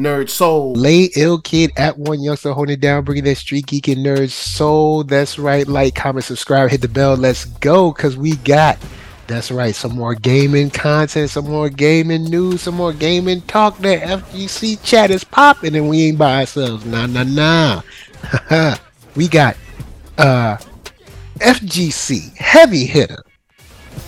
Nerd Soul. Lay Ill Kid at One Youngster holding it down, bringing that street geek and nerd soul. That's right. Like, comment, subscribe, hit the bell. Let's go, cause we got. That's right. Some more gaming content, some more gaming news, some more gaming talk. That FGC chat is popping, and we ain't by ourselves. Nah, nah, nah. we got uh FGC heavy hitter.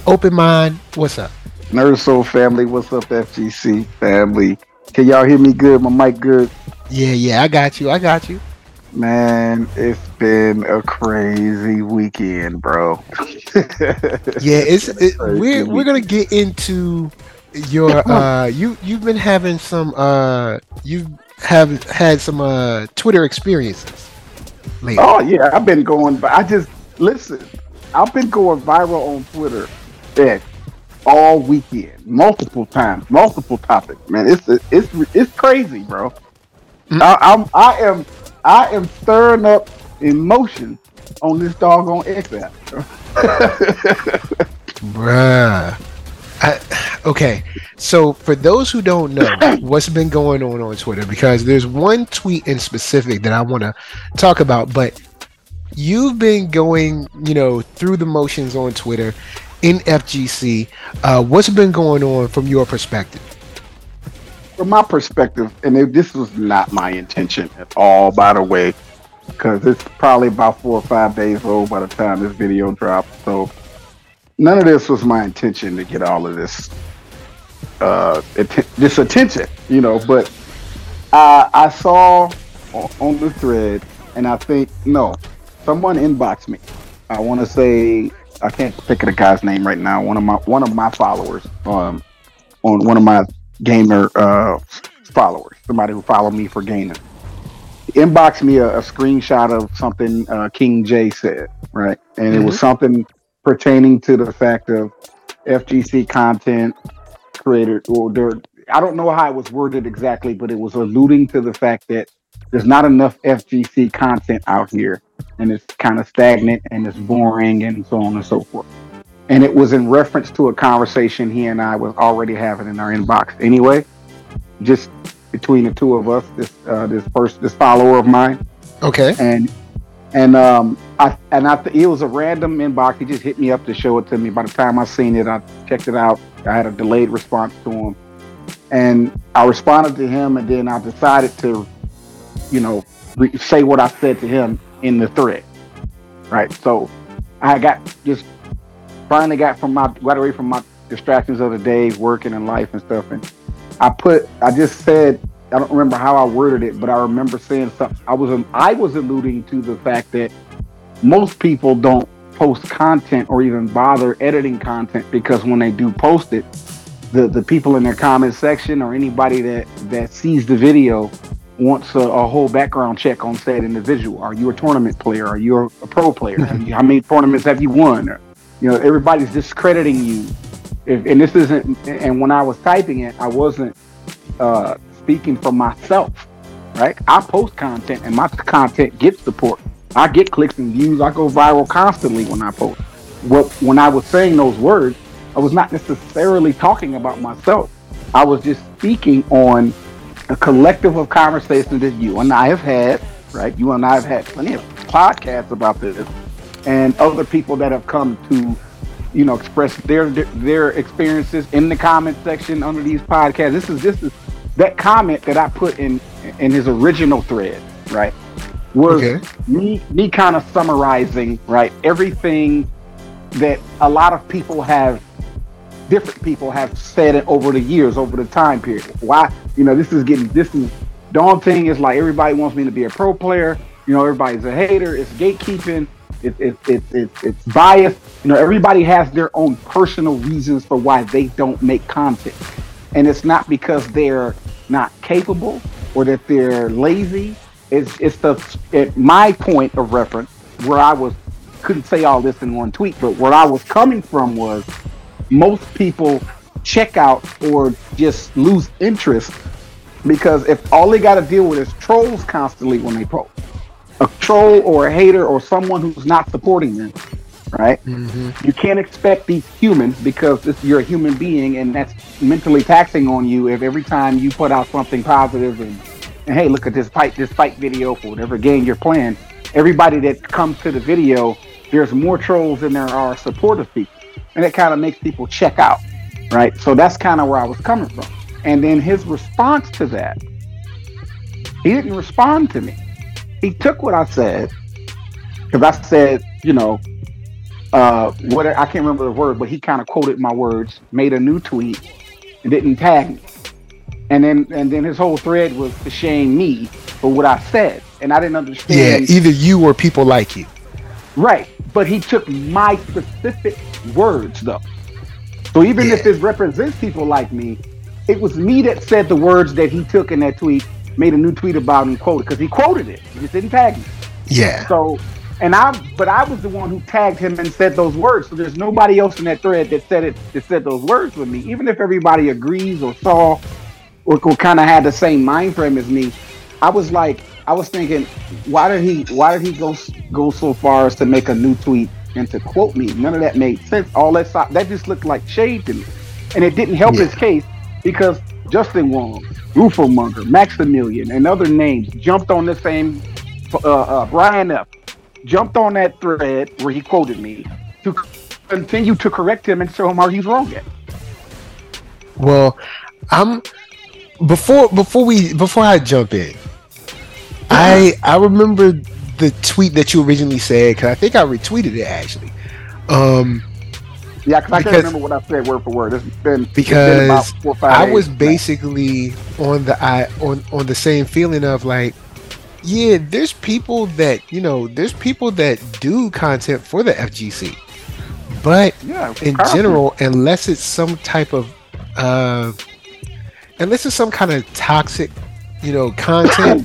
Open Mynd. What's up? Nerd Soul family, what's up, FGC family? Can y'all hear me good? My mic good? Yeah, yeah, I got you. I got you. Man, it's been a crazy weekend, bro. yeah, it's it, we're we're gonna get into your uh you you've been having some uh you have had some uh Twitter experiences. Lately. Oh yeah, I've been going, but I just listen. I've been going viral on Twitter. Yeah, all weekend, multiple times, multiple topics. Man, it's it's it's crazy, bro. Mm-hmm. I, I'm I am I am stirring up emotion on this doggone X app. Bruh. I, okay, so for those who don't know what's been going on on Twitter, because there's one tweet in specific that I want to talk about, but you've been going, you know, through the motions on Twitter, in FGC. Uh, what's been going on from your perspective? From my perspective, and this was not my intention at all, by the way, because it's probably about four or five days old by the time this video drops. So none of this was my intention to get all of this uh, this attention, you know. But I, I saw on the thread, and I think no, someone inboxed me. I want to say I can't think of the guy's name right now. One of my one of my followers, um, on one of my gamer uh followers, somebody who followed me for gaming, inboxed me a, a screenshot of something uh, King Jae said, right, and mm-hmm. it was mm-hmm. something pertaining to the fact of FGC content creator or there. I don't know how it was worded exactly, but it was alluding to the fact that there's not enough FGC content out here and it's kind of stagnant and it's boring and so on and so forth. And it was in reference to a conversation he and I was already having in our inbox anyway, just between the two of us, this uh, this person, this follower of mine. Okay. And and um I and I it was a random inbox. He just hit me up to show it to me. By the time I seen it, I checked it out. I had a delayed response to him, and I responded to him, and then I decided to, you know, re- say what I said to him in the thread. Right. So I got just finally got from my got away from my distractions of the day, working and life and stuff. And I put I just said I don't remember how I worded it, but I remember saying something. I was I was alluding to the fact that most people don't post content or even bother editing content because when they do post it, the the people in their comment section or anybody that that sees the video wants a, a, whole background check on said individual. Are you a tournament player? Are you a, pro player? you, how many tournaments have you won? Or, you know, everybody's discrediting you. If, and this isn't. And when I was typing it, I wasn't uh, speaking for myself. Right? I post content, and my content gets support. I get clicks and views. I go viral constantly when I post. What when I was saying those words, I was not necessarily talking about myself. I was just speaking on a collective of conversations that you and I have had, right? You and I have had plenty of podcasts about this, and other people that have come to, you know, express their their experiences in the comment section under these podcasts. This is this is that comment that I put in in his original thread, right? Was okay. me me kind of summarizing, right, everything that a lot of people have different people have said it over the years, over the time period. Why, you know, this is getting this is daunting. It's like everybody wants me to be a pro player. You know, everybody's a hater. It's gatekeeping. It's it's it's it's, it's biased. You know, everybody has their own personal reasons for why they don't make content, and it's not because they're not capable or that they're lazy. It's it's the at my point of reference where I was couldn't say all this in one tweet, but where I was coming from was most people check out or just lose interest because if all they got to deal with is trolls constantly when they post, a troll or a hater or someone who's not supporting them, right? hmm You can't expect these humans because this, you're a human being, and that's mentally taxing on you. If every time you put out something positive and, and hey, look at this fight, this fight video for whatever game you're playing, everybody that comes to the video, there's more trolls than there are supportive people, and it kind of makes people check out, right? So that's kind of where I was coming from. And then his response to that, he didn't respond to me. He took what I said because I said, you know, uh, what I can't remember the word, but he kind of quoted my words, made a new tweet, and didn't tag me. And then and then his whole thread was to shame me for what I said, and I didn't understand. Yeah, either you or people like you. Right, but he took my specific words though. So even if Yeah. this represents people like me, it was me that said the words that he took in that tweet, made a new tweet about and quoted because he quoted it. He just didn't tag me. Yeah, So, and I, but I was the one who tagged him and said those words. So there's nobody else in that thread that said it, that said those words with me. Even if everybody agrees or saw or, or kind of had the same mind frame as me, I was like, I was thinking, why did he, why did he go go so far as to make a new tweet and to quote me? None of that made sense. All that that just looked like shade to me, and it didn't help Yeah. his case because Justin Wong, Rufo Munger, Maximilian, and other names jumped on the same uh, uh, Brian F. jumped on that thread where he quoted me to continue to correct him and show him how he's wrong at. Well, I'm before before we before I jump in. I I remember the tweet that you originally said because I think I retweeted it actually. Um, Yeah, because I can't remember what I said word for word. It's been it's been Because about four or five I days. was basically on the I on on the same feeling of like, yeah, there's people that you know, there's people that do content for the FGC, but yeah, in powerful. general, unless it's some type of, uh, unless it's some kind of toxic, you know, content,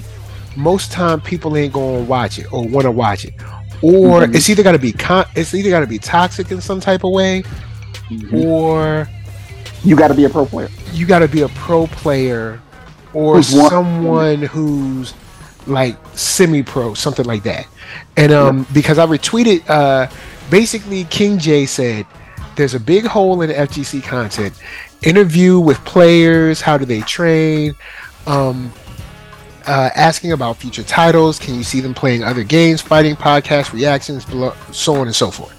most time people ain't gonna watch it or want to watch it, or Mhm. it's either gotta be con, it's either gotta be toxic in some type of way, Mhm. or you got to be a pro player. you gotta be a pro player, or Who's one- someone who's like semi-pro, something like that. And um, because I retweeted, uh, basically King Jae said, "There's a big hole in FGC content. Interview with players. How do they train? Um, uh, asking about future titles. Can you see them playing other games, fighting, podcasts, reactions, so on and so forth."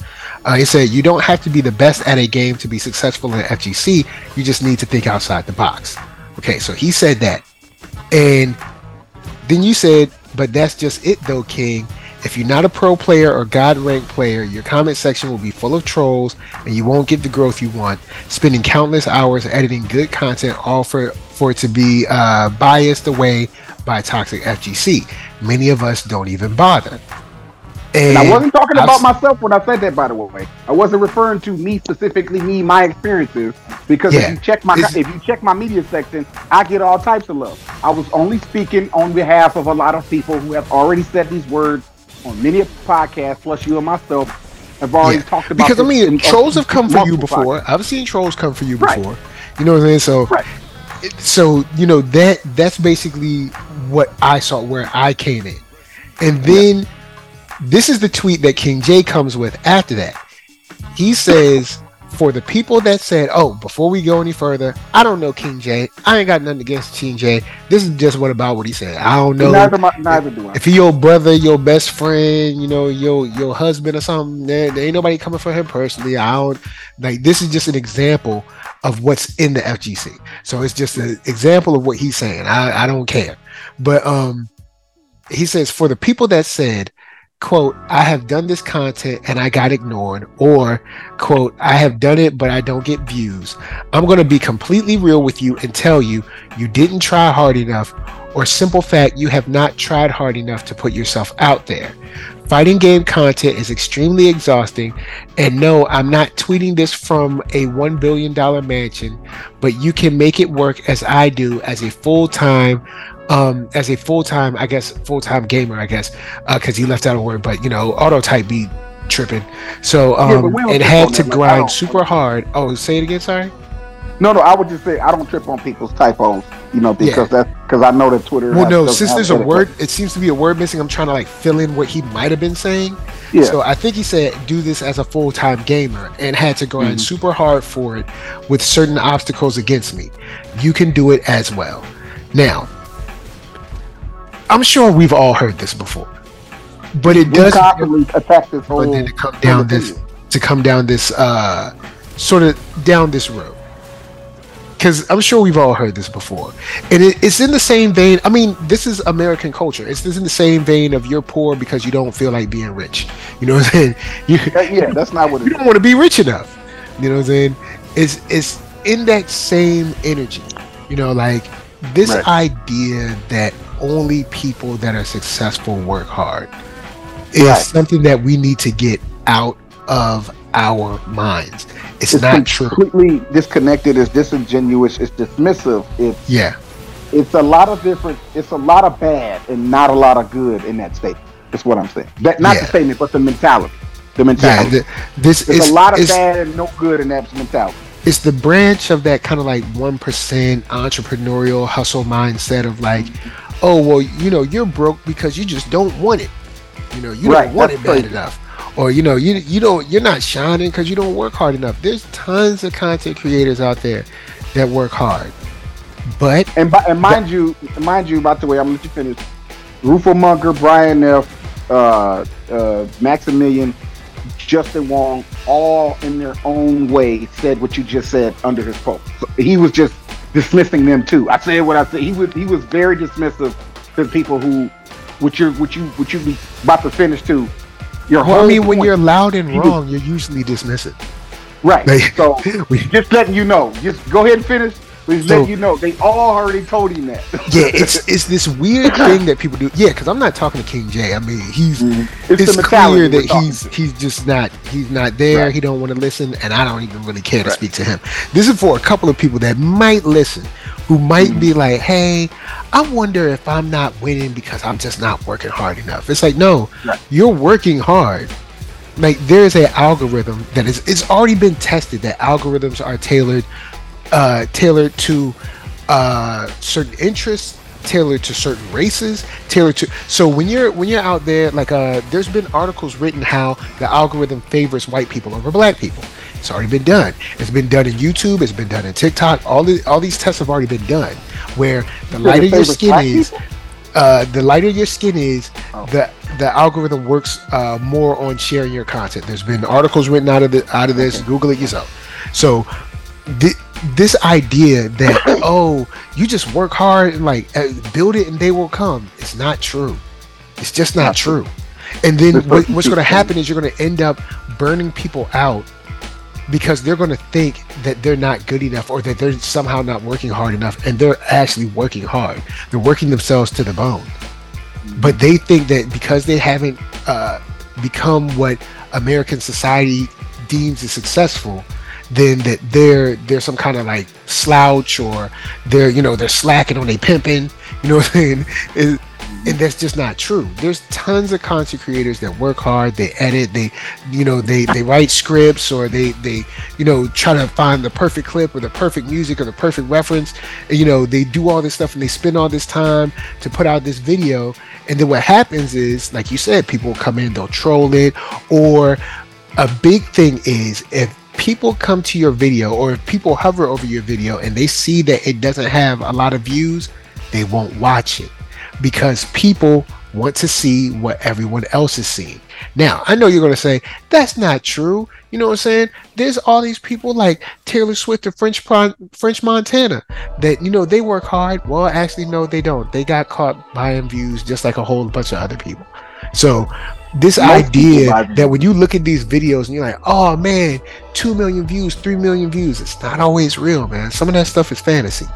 Uh, he said, "You don't have to be the best at a game to be successful in FGC. You just need to think outside the box." Okay, so he said that, and then you said, "But that's just it, though, King. If you're not a pro player or god ranked player, your comment section will be full of trolls, and you won't get the growth you want. Spending countless hours editing good content, all for for it to be uh, biased away by toxic FGC. Many of us don't even bother." And I wasn't talking I've about myself when I said that, by the way. I wasn't referring to me specifically, me, my experiences. Because Yeah. if you check my if you check my media section, I get all types of love. I was only speaking on behalf of a lot of people who have already said these words on many podcasts, plus you and myself have already Yeah. talked about. It. Because I mean, trolls have come for you before. I've seen trolls come for you Right. before. You know what I'm saying? So, Right. So you know that that's basically what I saw where I came in, and then this is the tweet that King Jae comes with after that. He says, "For the people that said, oh, before we go any further, I don't know King Jae. I ain't got nothing against King Jae. This is just what about what he said. I don't know." Neither, neither do I. if he your brother, your best friend, you know, your your husband or something, there, there ain't nobody coming for him personally. I don't like this is just an example of what's in the FGC. So it's just an example of what he's saying. I, I don't care. But um he says for the people that said, quote, I have done this content and I got ignored, or quote, I have done it but I don't get views. I'm gonna be completely real with you and tell you you didn't try hard enough or simple fact you have not tried hard enough to put yourself out there. Fighting game content is extremely exhausting, and no, I'm not tweeting this from a $1 billion mansion, but you can make it work as I do as a full time, um, as a full time, I guess, full time gamer, I guess, because he left out a word, but you know, auto type be tripping. So, Yeah, um, don't and had to that. Like, grind super hard. Oh, say it again, sorry. No, no, I would just say I don't trip on people's typos. You know, because that's because I know that Twitter. Well, has- no, since there's a word, it seems to be a word missing. I'm trying to like fill in what he might have been saying. Yeah. So I think he said do this as a full time gamer and had to grind Mhm. super hard for it with certain obstacles against me. You can do it as well. Now, I'm sure we've all heard this before, but it we does. constantly attack this whole. But then to come down this, to come down this, uh, sort of down this road. Because I'm sure we've all heard this before, and it, it's in the same vein. I mean, this is American culture. It's this in the same vein of you're poor because you don't feel like being rich. You know what I'm saying? You, yeah, that's not what you don't want to be rich enough. You know what I'm saying? It's it's in that same energy. You know, like this Right. idea that only people that are successful work hard is Right. something that we need to get out of our minds. It's, It's not true. completely disconnected. It's disingenuous. It's dismissive. It's Yeah. it's a lot of different. It's a lot of bad and not a lot of good in that statement. That's what I'm saying. That not Yeah. the statement, but the mentality. The Yeah. mentality. The, this There's is a lot of bad and no good in that mentality. it's the branch of that kind of like 1% entrepreneurial hustle mindset of like oh well you know you're broke because you just don't want it you know you Right, don't want it bad crazy. enough or you know you you don't you're not shining because you don't work hard enough there's tons of content creators out there that work hard but And by, and mind you, mind you, by the way, I'm gonna let you finish. Rufo Munker, Brian F, uh, uh, Maximilian, Justin Wong, all in their own way said what you just said under his post. So he was just dismissing them too. I said what I said. He was he was very dismissive to people who, which you which you which you be about to finish too. Your well, whole i mean when point- you're loud and wrong you're usually dismissive right. Like- so we, just letting you know. Just go ahead and finish. Just So- letting you know. They all already told him that. yeah it's it's this weird thing that people do yeah because i'm not talking to king jae i mean he's mm-hmm. it's, it's clear that he's he's just not he's not there. Right. He don't want to listen, and I don't even really care to speak to him. This is for a couple of people that might listen, who might Mm-hmm. be like, "Hey, I wonder if I'm not winning because I'm just not working hard enough." It's like, no, Right. you're working hard. Like there's an algorithm that is it's already been tested that algorithms are tailored uh tailored to uh certain interests tailored to certain races tailored to so when you're when you're out there like uh there's been articles written how the algorithm favors white people over black people it's already been done it's been done in youtube it's been done in tiktok all the all these tests have already been done where the lighter your skin is uh, the lighter your skin is, Oh. the the algorithm works uh, more on sharing your content. There's been articles written out of the out of this. Google it yourself. So, thi- this idea that oh, you just work hard and like uh, build it and they will come. It's not true. It's just not Not true. And then what, what's going to happen is you're going to end up burning people out because they're going to think that they're not good enough or that they're somehow not working hard enough and they're actually working hard they're working themselves to the bone but they think that because they haven't uh, become what american society deems as successful then that they're they're some kind of like slouch or they're you know they're slacking on their pimping you know what i'm saying? It- and that's just not true. There's tons of content creators that work hard they edit they you know they they write scripts or they they you know try to find the perfect clip or the perfect music or the perfect reference. And, you know they do all this stuff and they spend all this time to put out this video. And then what happens is like you said people come in they'll troll it. Or a big thing is if people come to your video or if people hover over your video and they see that it doesn't have a lot of views they won't watch it because people want to see what everyone else is seeing. Now, I know you're going to say that's not true. You know what I'm saying? There's all these people like Taylor Swift or French French Montana that you know they work hard. Well, actually, no, they don't. They got caught buying views just like a whole bunch of other people. So this Most idea that when you look at these videos and you're like, oh man, two million views, three million views, it's not always real, man. Some of that stuff is fantasy.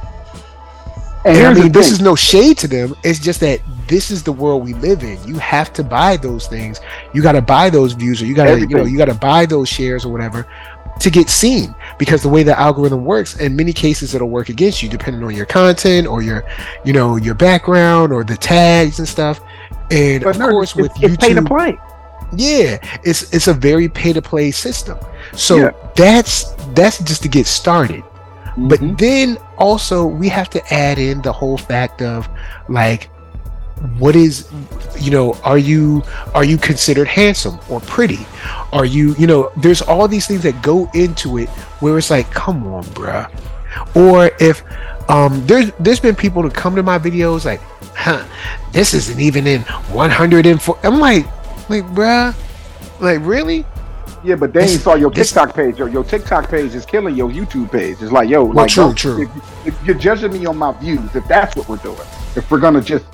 And And I mean, this is no shade to them. It's just that this is the world we live in. You have to buy those things. You got to buy those views, or you got to, you know, you got to buy those shares or whatever to get seen. Because the way the algorithm works, in many cases, it'll work against you, depending on your content or your, you know, your background or the tags and stuff. And But of no, course, it's, with it's pay to YouTube, play. yeah, it's it's a very pay to play system. So Yeah. that's that's just to get started. But Mhm. then also we have to add in the whole fact of like what is you know are you are you considered handsome or pretty are you you know there's all these things that go into it where it's like come on bruh or if um there's there's been people to come to my videos like huh this isn't even in 104 i'm like like bruh like really Yeah, but then you saw your TikTok page. Your, your TikTok page is killing your YouTube page. It's like, yo, Well, like, true, true. If, if you're judging me on my views, if that's what we're doing, if we're gonna just,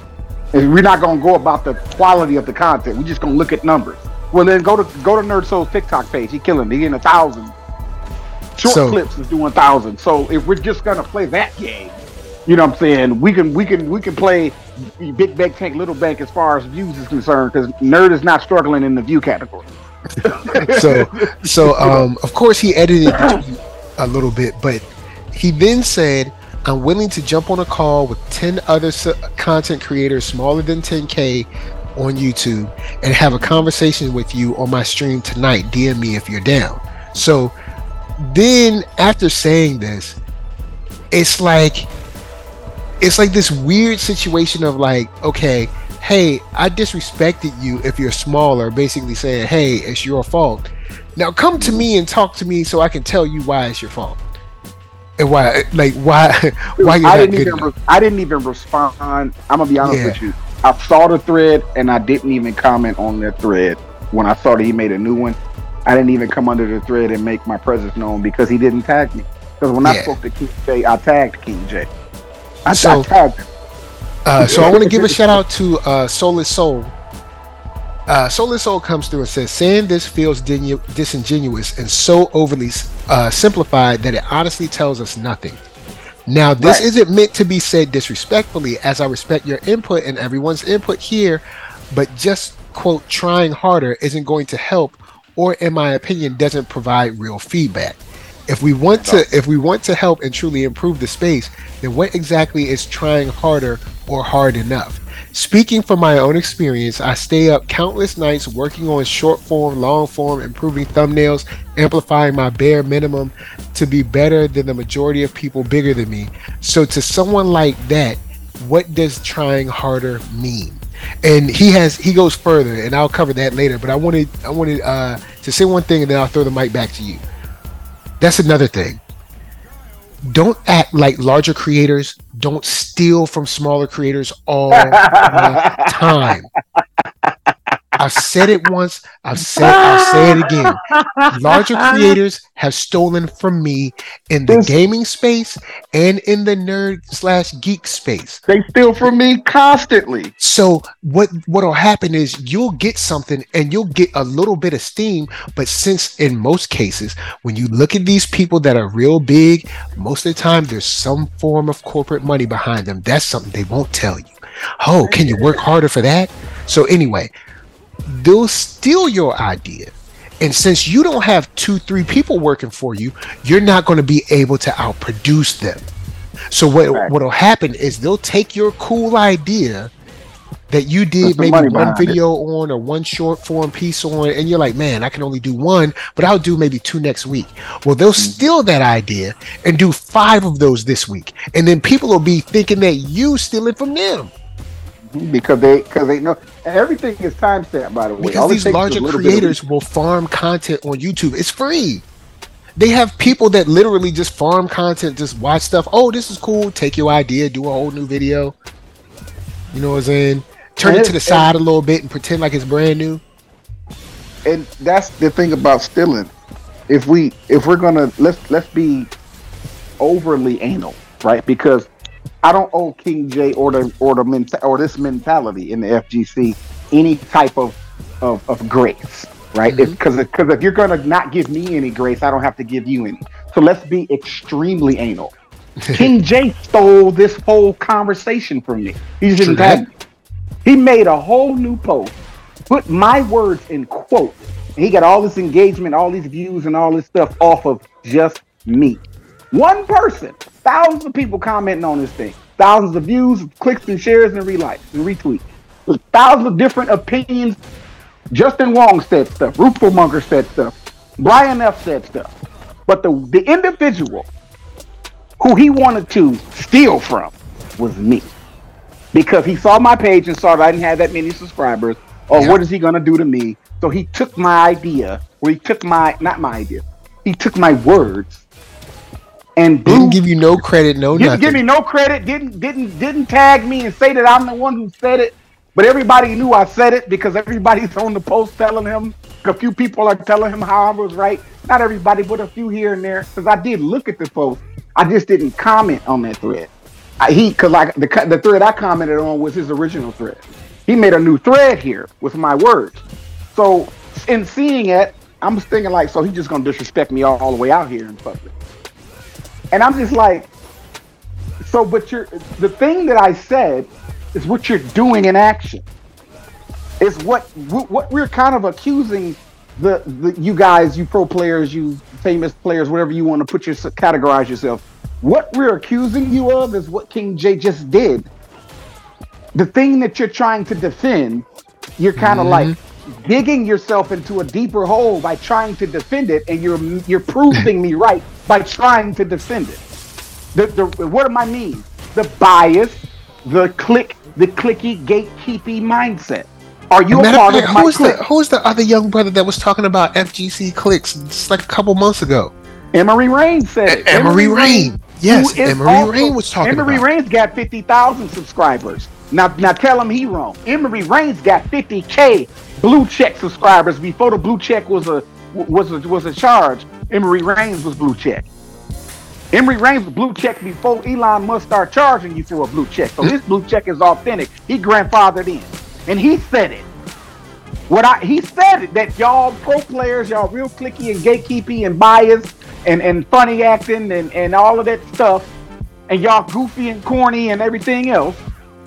if we're not gonna go about the quality of the content, we're just gonna look at numbers. Well, then go to go to Nerd Soul's TikTok page. He killing. He getting a thousand. Short So- clips is doing thousand. So if we're just gonna play that game, you know what I'm saying? We can we can we can play big bank tank little bank as far as views is concerned because nerd is not struggling in the view category. so so um of course he edited a little bit but he then said i'm willing to jump on a call with 10 other s- content creators smaller than 10k on youtube and have a conversation with you on my stream tonight dm me if you're down so then after saying this it's like it's like this weird situation of like okay hey i disrespected you if you're smaller basically saying hey it's your fault now come to me and talk to me so i can tell you why it's your fault and why like why why you're I didn't good even re- I didn't even respond. I'm gonna be honest Yeah. with you. I saw the thread and I didn't even comment on that thread when I saw that he made a new one. I didn't even come under the thread and make my presence known because he didn't tag me. Because when I Yeah. spoke to King Jae, I tagged King Jae. I, So- I tagged him. Uh, so I want to give a shout out to uh, Soulless Soul. Uh, Soulless Soul comes through and says, saying this feels dinu- disingenuous and so overly uh, simplified that it honestly tells us nothing. Now, this Right. isn't meant to be said disrespectfully, as I respect your input and everyone's input here, but just quote, trying harder isn't going to help, or in my opinion, doesn't provide real feedback. If we want to, if we want to help and truly improve the space, then what exactly is trying harder or hard enough? Speaking from my own experience, I stay up countless nights working on short form, long form, improving thumbnails, amplifying my bare minimum to be better than the majority of people bigger than me. So, to someone like that, what does trying harder mean? And he has he goes further, and I'll cover that later. But I wanted I wanted uh, to say one thing, and then I'll throw the mic back to you. That's another thing don't act like larger creators don't steal from smaller creators all the time i've said it once i've said i'll say it again larger creators have stolen from me in the gaming space and in the nerd slash geek space They steal from me constantly. so what what'll happen is you'll get something and you'll get a little bit of steam, but since in most cases, when you look at these people that are real big, most of the time there's some form of corporate money behind them. That's something they won't tell you. Oh, can you work harder for that? So anyway, they'll steal your idea. And since you don't have two, three people working for you, you're not going to be able to outproduce them. So what Right. what'll happen is they'll take your cool idea that you did maybe one behind it. video on or one short form piece on, and you're like, man, I can only do one, but I'll do maybe two next week. Well, they'll Mm-hmm. steal that idea and do five of those this week, and then people will be thinking that you stealing from them Because they because they know everything is timestamped by the way. because All these takes is a larger bit of creators will farm content on YouTube. It's free. They have people that literally just farm content, just watch stuff. Oh, this is cool. Take your idea, do a whole new video. You know what I'm saying? Turn it to the and- side a little bit and pretend like it's brand new. and that's the thing about stealing. If we if we're gonna let's let's be overly anal, right? Because I don't owe King Jae or the or the menta- or this mentality in the FGC any type of of, of grace, right? Mm-hmm. Because because if you're gonna not give me any grace, I don't have to give you any. So let's be extremely anal. King Jae stole this whole conversation from me. He just True me. He made a whole new post, put my words in quotes. And he got all this engagement, all these views, and all this stuff off of just me. One person, thousands of people commenting on this thing, thousands of views, clicks, and shares, and relikes and retweets. Thousands of different opinions. Justin Wong said stuff. Rupelmonger said stuff. Brian F said stuff. But the the individual Who he wanted to steal from was me. Because he saw my page and saw that I didn't have that many subscribers. Or Yeah. what is he gonna do to me? So he took my idea, or he took my not my idea, he took my words and Didn't give you no credit, no didn't nothing. give me no credit. Didn't didn't didn't tag me and say that I'm the one who said it. But everybody knew I said it because everybody's on the post telling him. A few people are telling him how I was right. Not everybody, but a few here and there. Because I did look at the post. I just didn't comment on that thread. I, he because like the the thread I commented on was his original thread. He made a new thread here with my words. So in seeing it, I'm thinking like, so he's just gonna disrespect me all, all the way out here in public. And I'm just like, so, but you're the thing that I said is what you're doing in action. Is what what we're kind of accusing the, the you guys, you pro players, you famous players, whatever you want to put your categorize yourself. What we're accusing you of is what King Jae just did. The thing that you're trying to defend, you're kind of Mhm. like digging yourself into a deeper hole by trying to defend it, and you're you're proving me right by trying to defend it. The, the what am I mean? The bias, the click, the clicky gatekeepy mindset. Are you a part of of my who's clique? the who's the other young brother that was talking about FGC clicks just like a couple months ago? Emery Rain said it. Emery Rain. Yes, Emery also- Rain was talking Emery about. it. Rain's got fifty thousand subscribers. Now, now tell him he wrong. Emery Rain's got fifty k blue check subscribers before the blue check was a was a was a charge. Emery Rains was blue check. Emery Rains was blue check before Elon Musk start charging you for a blue check. So his blue check is authentic. He grandfathered in, and he said it. What I he said it that y'all pro players, y'all real clicky and gatekeepy and biased and, and funny acting and, and all of that stuff, and y'all goofy and corny and everything else,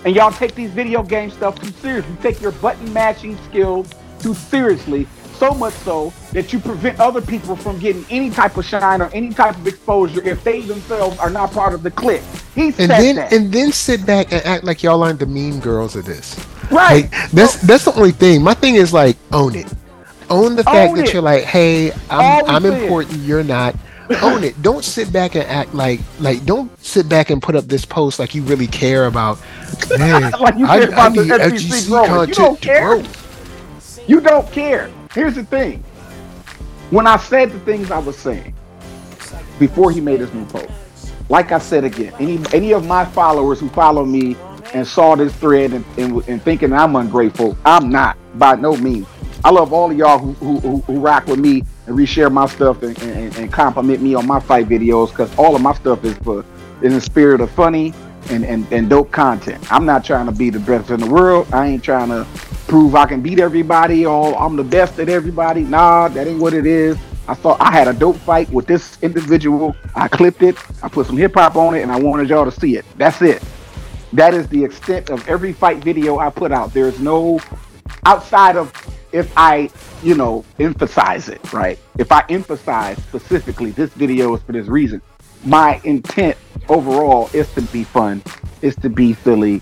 and y'all take these video game stuff too seriously. You take your button matching skills too seriously, so much so that you prevent other people from getting any type of shine or any type of exposure if they themselves are not part of the clique. He said And then that. and then sit back and act like y'all aren't the mean girls of this. right. Like that's oh. that's the only thing. My thing is like own it. Own the fact Own that it. you're like, hey, I'm I'm important. You're not. Own it. Don't sit back and act like like don't sit back and put up this post like you really care about. Man, Like you care I about the FGC growing. You don't care. You don't care. Here's the thing. When I said the things I was saying before he made his new post, like I said again, any any of my followers who follow me and saw this thread and, and, and thinking I'm ungrateful, I'm not by no means. I love all of y'all who, who, who rock with me and reshare my stuff and, and, and compliment me on my fight videos because all of my stuff is for in the spirit of funny and, and, and dope content. I'm not trying to be the best in the world. I ain't trying to prove I can beat everybody or I'm the best at everybody. Nah, that ain't what it is. I thought I had a dope fight with this individual. I clipped it. I put some hip hop on it, and I wanted y'all to see it. That's it. That is the extent of every fight video I put out. There's no outside of if I, you know, emphasize it, right? If I emphasize specifically this video is for this reason. My intent overall is to be fun, is to be silly.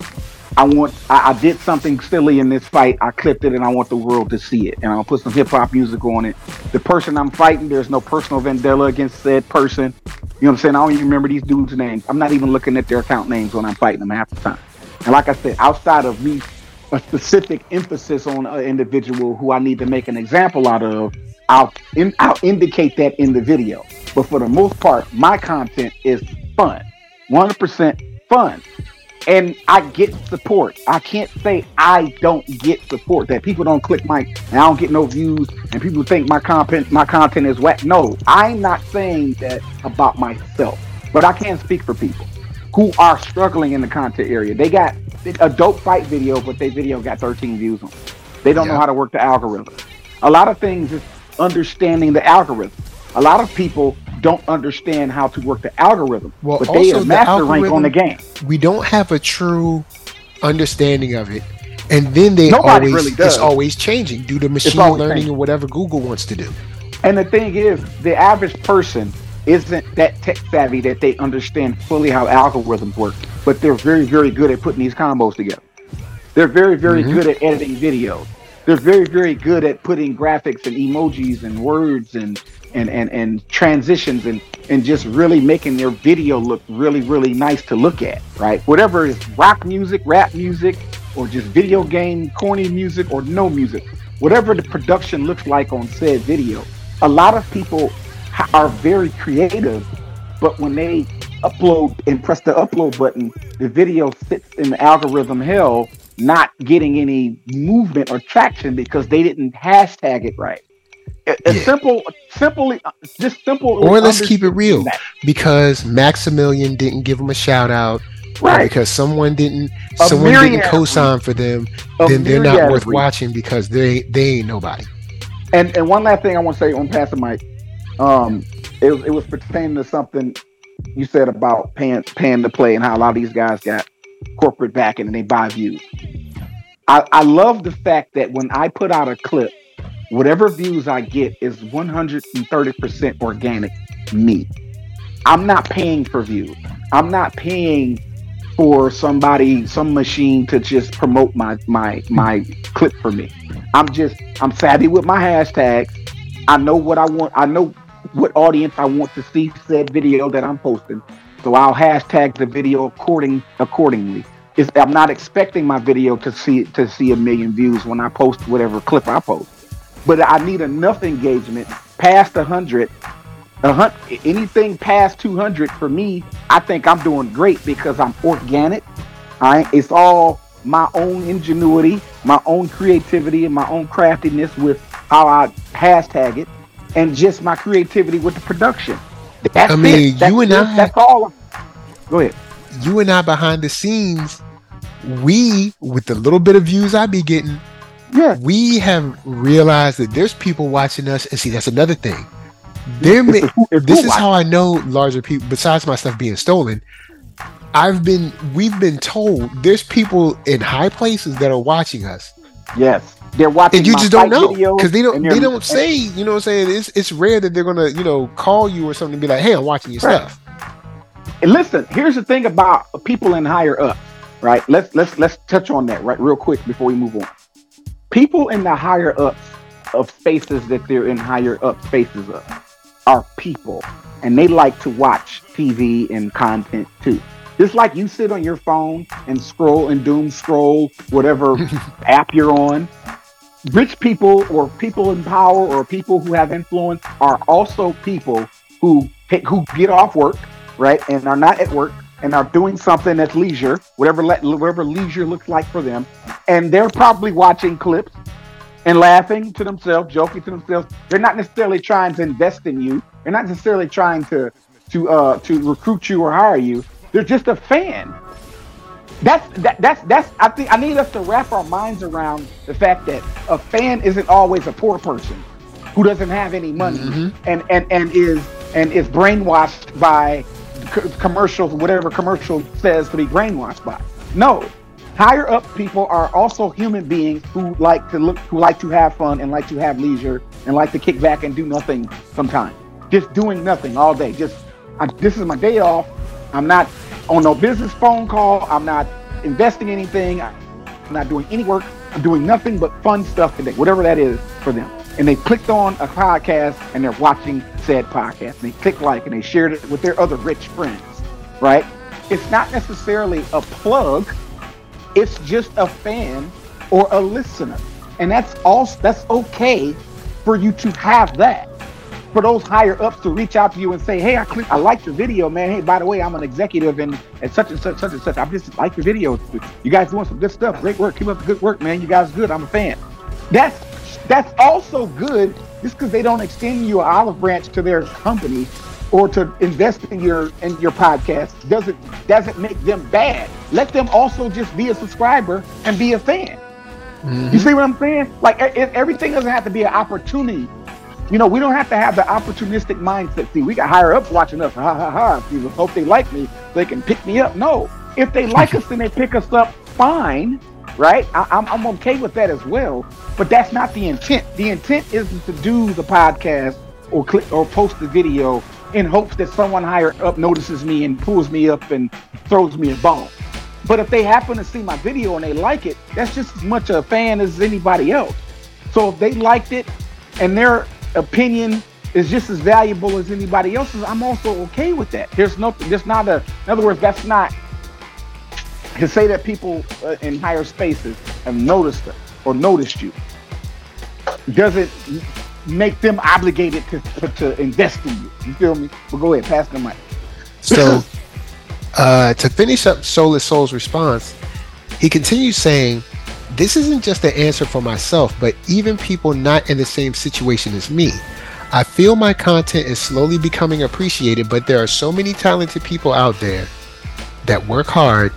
I want I, I did something silly in this fight. I clipped it and I want the world to see it. And I'll put some hip hop music on it. The person I'm fighting, there's no personal vendetta against said person. You know what I'm saying? I don't even remember these dudes' names. I'm not even looking at their account names when I'm fighting them half the time. And like I said, outside of me a specific emphasis on an individual who I need to make an example out of, I'll in, I'll indicate that in the video. But for the most part, my content is fun, 100% fun, and I get support. I can't say I don't get support. That people don't click my and I don't get no views, and people think my content my content is whack. No, I'm not saying that about myself, but I can speak for people who are struggling in the content area. They got a dope fight video, but their video got 13 views on. it. They don't know how to work the algorithm. A lot of things is understanding the algorithm. A lot of people don't understand how to work the algorithm, Well, but they are the master rank on the game. we don't have a true understanding of it. And then they Nobody always really does. it's always changing due to machine learning changing. and whatever Google wants to do. And the thing is, the average person isn't that tech savvy that they understand fully how algorithms work, but they're very, very good at putting these combos together. They're very, very Mhm. good at editing videos. they're very very good at putting graphics and emojis and words and and and, and transitions and and just really making their video look really really nice to look at right whatever is rock music rap music or just video game corny music or no music whatever the production looks like on said video a lot of people are very creative but when they upload and press the upload button the video sits in the algorithm hell not getting any movement or traction because they didn't hashtag it right a, Yeah. simple simply uh, just simple Or let's keep it real. that. because Maximilian didn't give them a shout out, right because someone didn't A someone didn't co-sign for them, then they're not worth watching because they they ain't nobody. And and one last thing I want to say on Pastor Mike, um, it was it was pertaining to something you said about paying paying to play and how a lot of these guys got corporate backing and they buy views. I, I love the fact that when I put out a clip, whatever views I get is 130% organic me. I'm not paying for views. I'm not paying for somebody, some machine to just promote my my my clip for me. I'm just I'm savvy with my hashtags. I know what I want. I know what audience I want to see said video that I'm posting. So I'll hashtag the video according accordingly. It's, I'm not expecting my video to see to see a million views when I post whatever clip I post, but I need enough engagement past a hundred. Anything past 200 for me, I think I'm doing great because I'm organic. All right, it's all my own ingenuity, my own creativity, and my own craftiness with how I hashtag it, and just my creativity with the production. That's I mean, it. That's you and it. I- That's all. Go ahead. You and I behind the scenes, we with the little bit of views I be getting, Yeah. we have realized that there's people watching us, and see that's another thing. There may, this is how I know larger people. Besides my stuff being stolen, I've been we've been told there's people in high places that are watching us, Yes, they're watching. and you just don't know because they don't they don't say you know what I'm saying. It's it's rare that they're gonna you know call you or something and be like, hey, I'm watching your Right. stuff. And listen, here's the thing about people in higher up, right? Let's let's let's touch on that right real quick before we move on. People in the higher ups of spaces that they're in higher up spaces of are people, and they like to watch TV and content too. Just like you sit on your phone and scroll and doom scroll whatever app you're on. Rich people or people in power or people who have influence are also people who who get off work right, and are not at work and are doing something that's leisure, whatever le- whatever leisure looks like for them, and they're probably watching clips and laughing to themselves, joking to themselves. They're not necessarily trying to invest in you. They're not necessarily trying to to uh, to recruit you or hire you. They're just a fan. That's that, that's that's I think I need us to wrap our minds around the fact that a fan isn't always a poor person who doesn't have any money Mhm. and and and is and is brainwashed by c- commercials whatever commercial says to be brainwashed by. No. Higher up people are also human beings who like to look who like to have fun and like to have leisure and like to kick back and do nothing sometimes. Just doing nothing all day. Just I, this is my day off. I'm not on no business phone call. I'm not investing anything. I'm not doing any work. I'm doing nothing but fun stuff today whatever that is for them. And they clicked on a podcast and they're watching said podcast. And they click like and they shared it with their other rich friends right? It's not necessarily a plug. It's just a fan or a listener. And that's also that's okay for you to have that for those higher ups to reach out to you and say hey i click i like your video man. Hey by the way i'm an executive and at such and such such and such. I just like your videos. You guys doing some good stuff. Great work. Keep up the good work man. You guys good. I'm a fan. That's that's also good just because they don't extend you an olive branch to their company or to invest in your in your podcast doesn't doesn't make them bad. Let them also just be a subscriber and be a fan. Mhm. you see what i'm saying? Like everything doesn't have to be an opportunity you know we don't have to have the opportunistic mindset. See we got higher ups watching us. Ha ha ha. Hope they like me they can pick me up. No. If they like us and they pick us up fine right? I, I'm, I'm okay with that as well. But that's not the intent. The intent isn't to do the podcast or click or post the video in hopes that someone higher up notices me and pulls me up and throws me a bone. But if they happen to see my video and they like it that's just as much a fan as anybody else. So if they liked it and their opinion is just as valuable as anybody else's, I'm also okay with that. There's no, there's not a, in other words, that's not to say that people uh, in higher spaces have noticed it or noticed you doesn't make them obligated to, to, to invest in you. You feel me? But go ahead, pass the mic. So, uh, to finish up Soulless Soul's response, he continues saying, This isn't just the answer for myself, but even people not in the same situation as me. I feel my content is slowly becoming appreciated, but there are so many talented people out there that work hard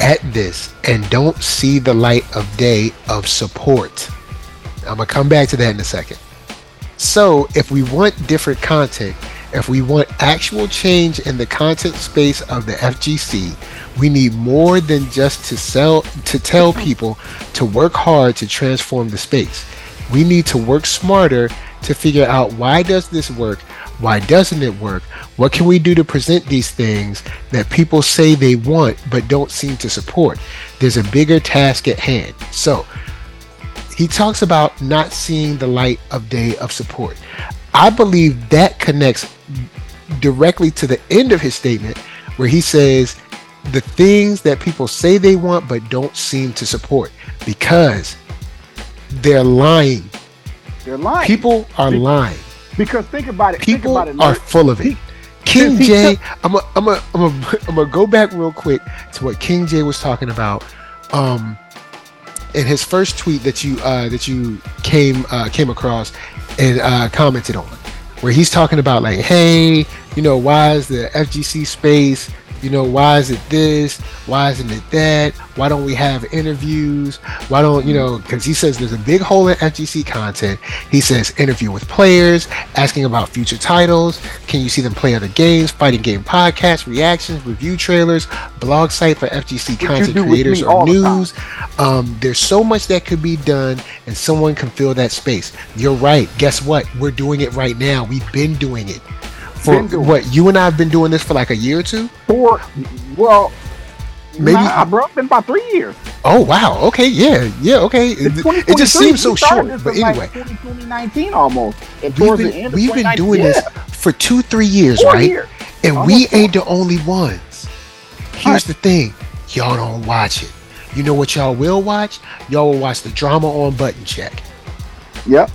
at this and don't see the light of day of support. I'm going to come back to that in a second. So, if we want different content, if we want actual change in the content space of the FGC, we need more than just to sell to tell people to work hard to transform the space. We need to work smarter to figure out why does this work? Why doesn't it work? What can we do to present these things that people say they want but don't seem to support? There's a bigger task at hand. So, he talks about not seeing the light of day of support. I believe that connects directly to the end of his statement where he says the things that people say they want but don't seem to support because they're lying. They're lying. People are lying. Because think about it. People think about it, are full of it. King Jae, I'm a, I'm a, I'm a, I'm gonna go back real quick to what King Jae was talking about. Um, in his first tweet that you uh, that you came uh, came across and uh, commented on, where he's talking about like, hey, you know, why is the FGC space? You know, why is it this? Why isn't it that? Why don't we have interviews? Why don't you know? Because he says there's a big hole in FGC content. He says interview with players, asking about future titles. Can you see them play other games? Fighting game podcasts, reactions, review trailers, blog site for FGC content creators or all the news. Um, there's so much that could be done, and someone can fill that space. You're right. Guess what? We're doing it right now. We've been doing it for what? You and I have been doing this for like a year or two. Four, well, Maybe- nah, bro, it's been about three years. Oh wow. Okay. Yeah. Yeah. Okay. It, just seems so short. But in, like, anyway, 2019 almost. And we've been we've been doing yeah, this for two, three years, four right? years. And Almost we four. ain't the only ones. Here's the thing, y'all don't watch it. You know what y'all will watch? Y'all will watch the drama on Button Check. Yep.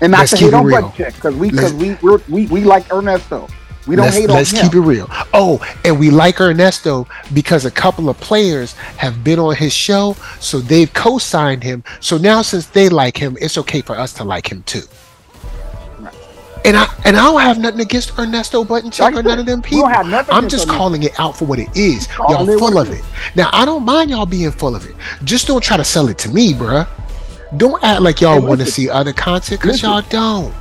And not Let's to keep hate it on real. button check because we Let's- because we we we like Ernesto. We don't let's hate let's on him. keep it real. Oh, and we like Ernesto because a couple of players have been on his show, so they've co-signed him. So now, since they like him, it's okay for us to like him too. Right. And I and I don't have nothing against Ernesto Button Check Like or none of them people. don't have nothing I'm just calling it out for what it is. Y'all full what of it it. Now I don't mind y'all being full of it. Just don't try to sell it to me, bruh. Don't act like y'all want to see other content because y'all don't.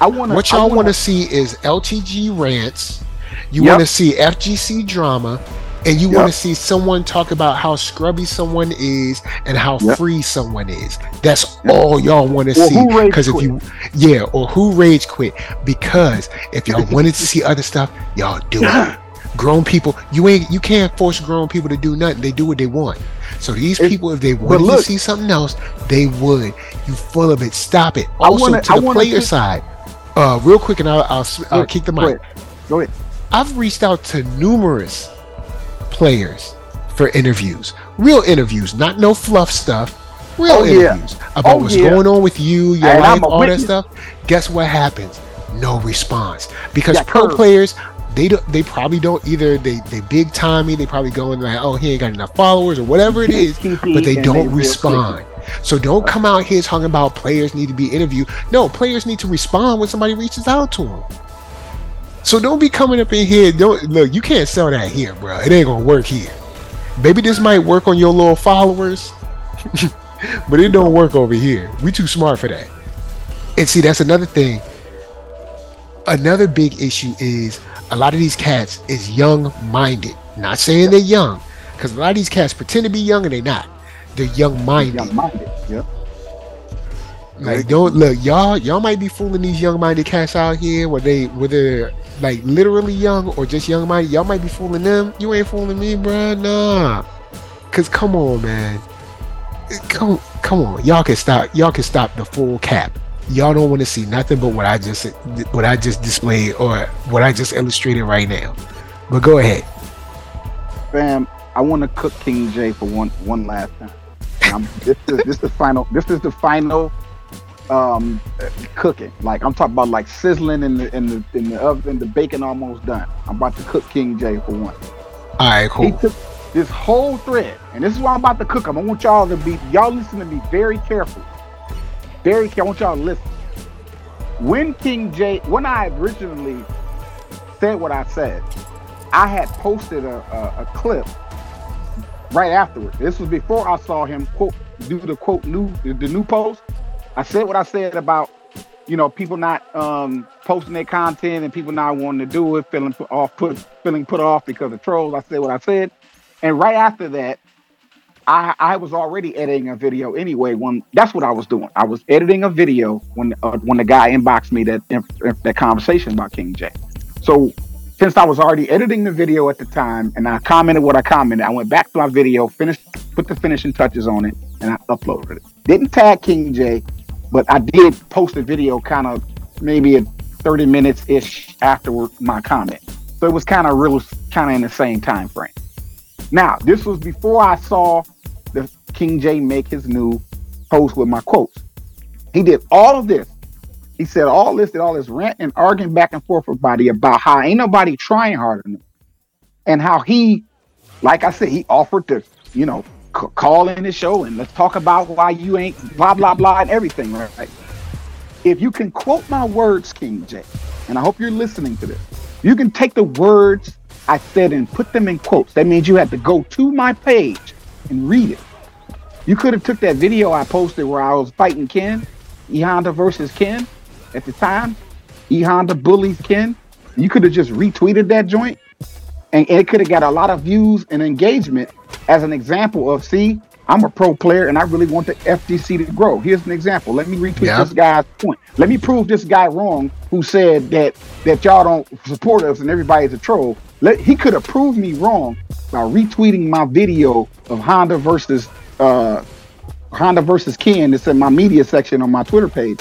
I want What y'all want to see is LTG rants. You Yep. want to see FGC drama, and you want to see someone talk about how scrubby someone is and how Yep. free someone is. That's Yep. all y'all want to see. Because if quit. you, yeah, or who rage quit. Because if y'all wanted to see other stuff, y'all do it. Grown people, you ain't, you can't force grown people to do nothing. They do what they want. So these It- people, if they wanted to see something else, they would. You full of it. Stop it. I Also, wanna- to the wanna player side, uh, real quick, and I'll, I'll, I'll kick the mic. Go ahead. I've reached out to numerous players for interviews, real interviews, not no fluff stuff. Real Oh, yeah. interviews about Oh, what's yeah. going on with you, your And life, all that stuff. Guess what happens? No response because Yeah, pro players they don't they probably don't either they they big timey they probably going like oh he ain't got enough followers or whatever it is but they don't real respond. So don't come out here talking about players need to be interviewed. No, players need to respond when somebody reaches out to them. So don't be coming up in here. Don't look. You can't sell that here, bro. It ain't gonna work here. Maybe this might work on your little followers, but it don't work over here. We too smart for that. And see, that's another thing. Another big issue is a lot of these cats is young-minded. Not saying they're young, because a lot of these cats pretend to be young and they're not. They're young-minded. Young minded. Yep. Like don't look, y'all. Y'all might be fooling these young-minded cats out here, where they whether like literally young or just young-minded. Y'all might be fooling them. You ain't fooling me, bruh. Nah. Cause come on, man. come come on, y'all can stop. Y'all can stop the full cap. Y'all don't want to see nothing but what I just what I just displayed or what I just illustrated right now. But go ahead. Fam, I want to cook King Jae for one one last time. I'm, this is this is the final. This is the final um, cooking. Like I'm talking about like sizzling in the in the in the oven, the bacon almost done. I'm about to cook King Jae for one. All right, cool. He took this whole thread, and this is why I'm about to cook them. I want y'all to be y'all listen to me very carefully. Very. I want y'all to listen. When King Jae, when I originally said what I said, I had posted a, a, a clip right afterward. This was before I saw him quote do the quote new the, the new post. I said what I said about you know people not um, posting their content and people not wanting to do it, feeling put off, put feeling put off because of trolls. I said what I said, and right after that, I I was already editing a video anyway. When that's what I was doing. I was editing a video when uh, when the guy inboxed me that that conversation about King Jae. So since I was already editing the video at the time and I commented what I commented, I went back to my video, finished, put the finishing touches on it, and I uploaded it. Didn't tag King Jae, but I did post a video kind of maybe a 30 minutes ish after my comment. So it was kind of real, kind of in the same time frame. Now, this was before I saw King Jae make his new post with my quotes. He did all of this. He said all this, did all this rant and arguing back and forth with body about how ain't nobody trying hard enough. And how he, like I said, he offered to, you know, call in the show and let's talk about why you ain't blah blah blah and everything, right? If you can quote my words, King Jae, and I hope you're listening to this, you can take the words I said and put them in quotes. That means you had to go to my page and read it. You could have took that video I posted where I was fighting Ken, E Honda versus Ken at the time. E Honda bullies Ken. You could have just retweeted that joint and it could have got a lot of views and engagement as an example of see i'm a pro player and i really want the fgc to grow here's an example let me retweet yeah. this guy's point let me prove this guy wrong who said that that y'all don't support us and everybody's a troll let, he could have proved me wrong by retweeting my video of honda versus uh honda versus ken that's in my media section on my twitter page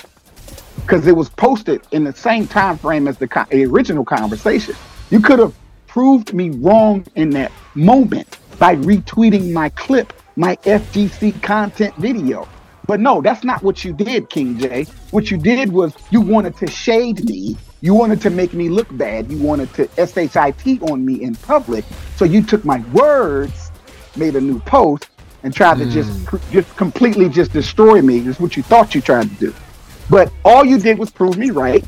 because it was posted in the same time frame as the, the original conversation you could have proved me wrong in that moment by retweeting my clip, my FGC content video. But no, that's not what you did, King Jae. What you did was you wanted to shade me. You wanted to make me look bad. You wanted to SHIT on me in public. So you took my words, made a new post, and tried mm. to just hmm. just completely just destroy me. Is what you thought you tried to do. But all you did was prove me right.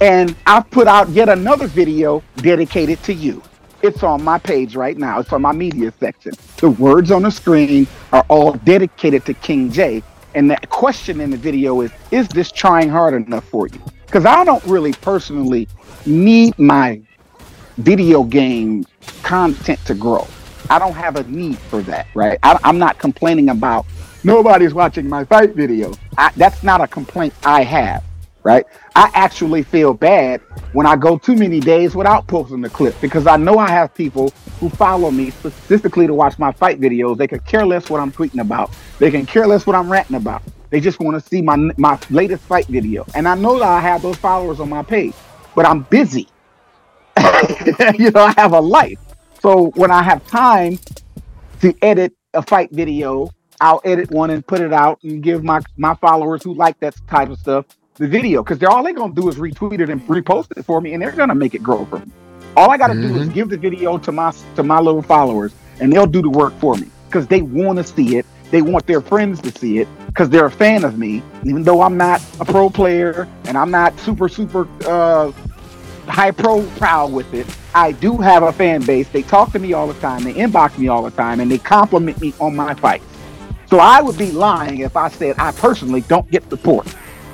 And I've put out yet another video dedicated to you. It's on my page right now. It's on my media section. The words on the screen are all dedicated to King Jae. And the question in the video is Is this trying hard enough for you? Because I don't really personally need my video game content to grow. I don't have a need for that, right? I, am not complaining about nobody's watching my fight video. I, that's not a complaint I have right? I actually feel bad when I go too many days without posting the clip because I know I have people who follow me specifically to watch my fight videos. They could care less what I'm tweeting about. They can care less what I'm ranting about. They just want to see my my latest fight video. And I know that I have those followers on my page, but I'm busy. you know, I have a life. So when I have time to edit a fight video, I'll edit one and put it out and give my my followers who like that type of stuff the video because they're all they're gonna do is retweet it and repost it for me, and they're gonna make it grow for me. All I gotta mm-hmm. do is mm-hmm. give the video to my to my little followers, and they'll do the work for me because they want to see it. They want their friends to see it because they're a fan of me, even though I'm not a pro player and I'm not super super uh, high pro proud with it. I do have a fan base. They talk to me all the time. They inbox me all the time, and they compliment me on my fights. So I would be lying if I said I personally don't get support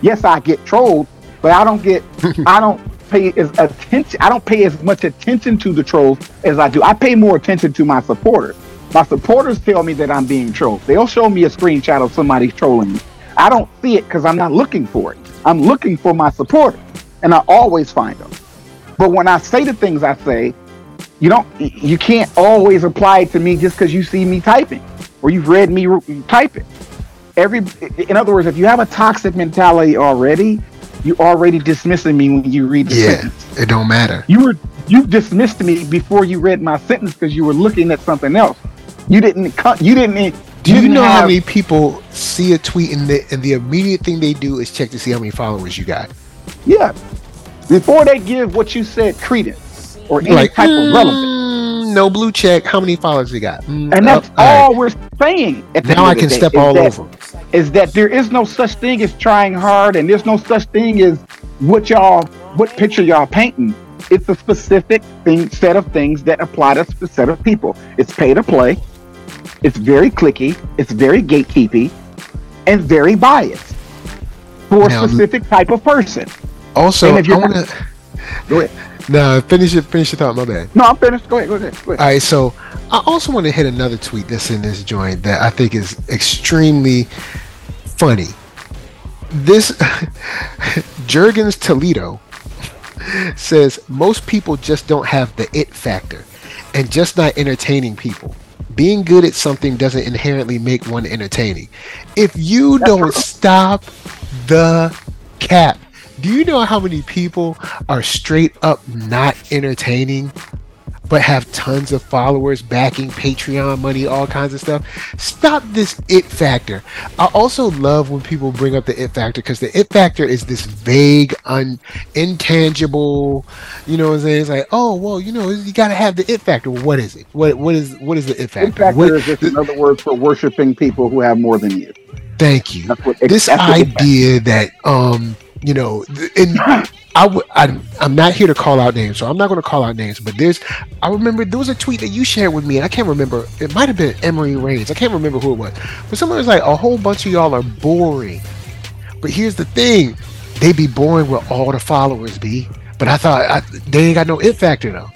yes, I get trolled, but I don't get, I don't pay as attention. I don't pay as much attention to the trolls as I do. I pay more attention to my supporters. My supporters tell me that I'm being trolled. They'll show me a screenshot of somebody trolling me. I don't see it because I'm not looking for it. I'm looking for my supporters, and I always find them. But when I say the things I say, you don't, you can't always apply it to me just because you see me typing or you've read me type it. Every, in other words, if you have a toxic mentality already, you already dismissing me when you read the Yeah, sentence. it don't matter. You were you dismissed me before you read my sentence because you were looking at something else. You didn't. You didn't. Do you didn't know how many people see a tweet and the and the immediate thing they do is check to see how many followers you got? Yeah. Before they give what you said credence or any like type of relevance. "Mm, no blue check. How many followers you got? Mm, And that's all right. all we're saying. At the Now end I of the can day, step is all that- over. 'em. Is that there is no such thing as trying hard, and there's no such thing as what y'all, what picture y'all painting. It's a specific thing, set of things that apply to a specific set of people. It's pay to play. It's very clicky. It's very gatekeepy, and very biased for Now- a specific type of person. Also, I want to. Go ahead. No, finish it. Finish your thought. My bad. No, I'm finished. Go ahead. Go ahead. Go ahead. All right, so I also want to hit another tweet that's in this joint that I think is extremely funny. This Jurgens Toledo says most people just don't have the it factor and just not entertaining people. Being good at something doesn't inherently make one entertaining. If you don't stop the cap, do you know how many people are straight up not entertaining but have tons of followers backing Patreon money, all kinds of stuff. Stop this it factor. I also love when people bring up the it factor because the it factor is this vague, un intangible, you know what I'm saying? It's like, oh well, you know, you gotta have the it factor. What is it? What what is what is the it factor? In fact, What- is just another word for worshiping people who have more than you. thank you. That's what this idea that um you know and I w- I'm, I'm not here to call out names so i'm not going to call out names but there's i remember there was a tweet that you shared with me and i can't remember it might have been emery reigns i can't remember who it was but someone was like a whole bunch of y'all are boring. But here's the thing they be boring with all the followers be but i thought I, they ain't got no it factor though.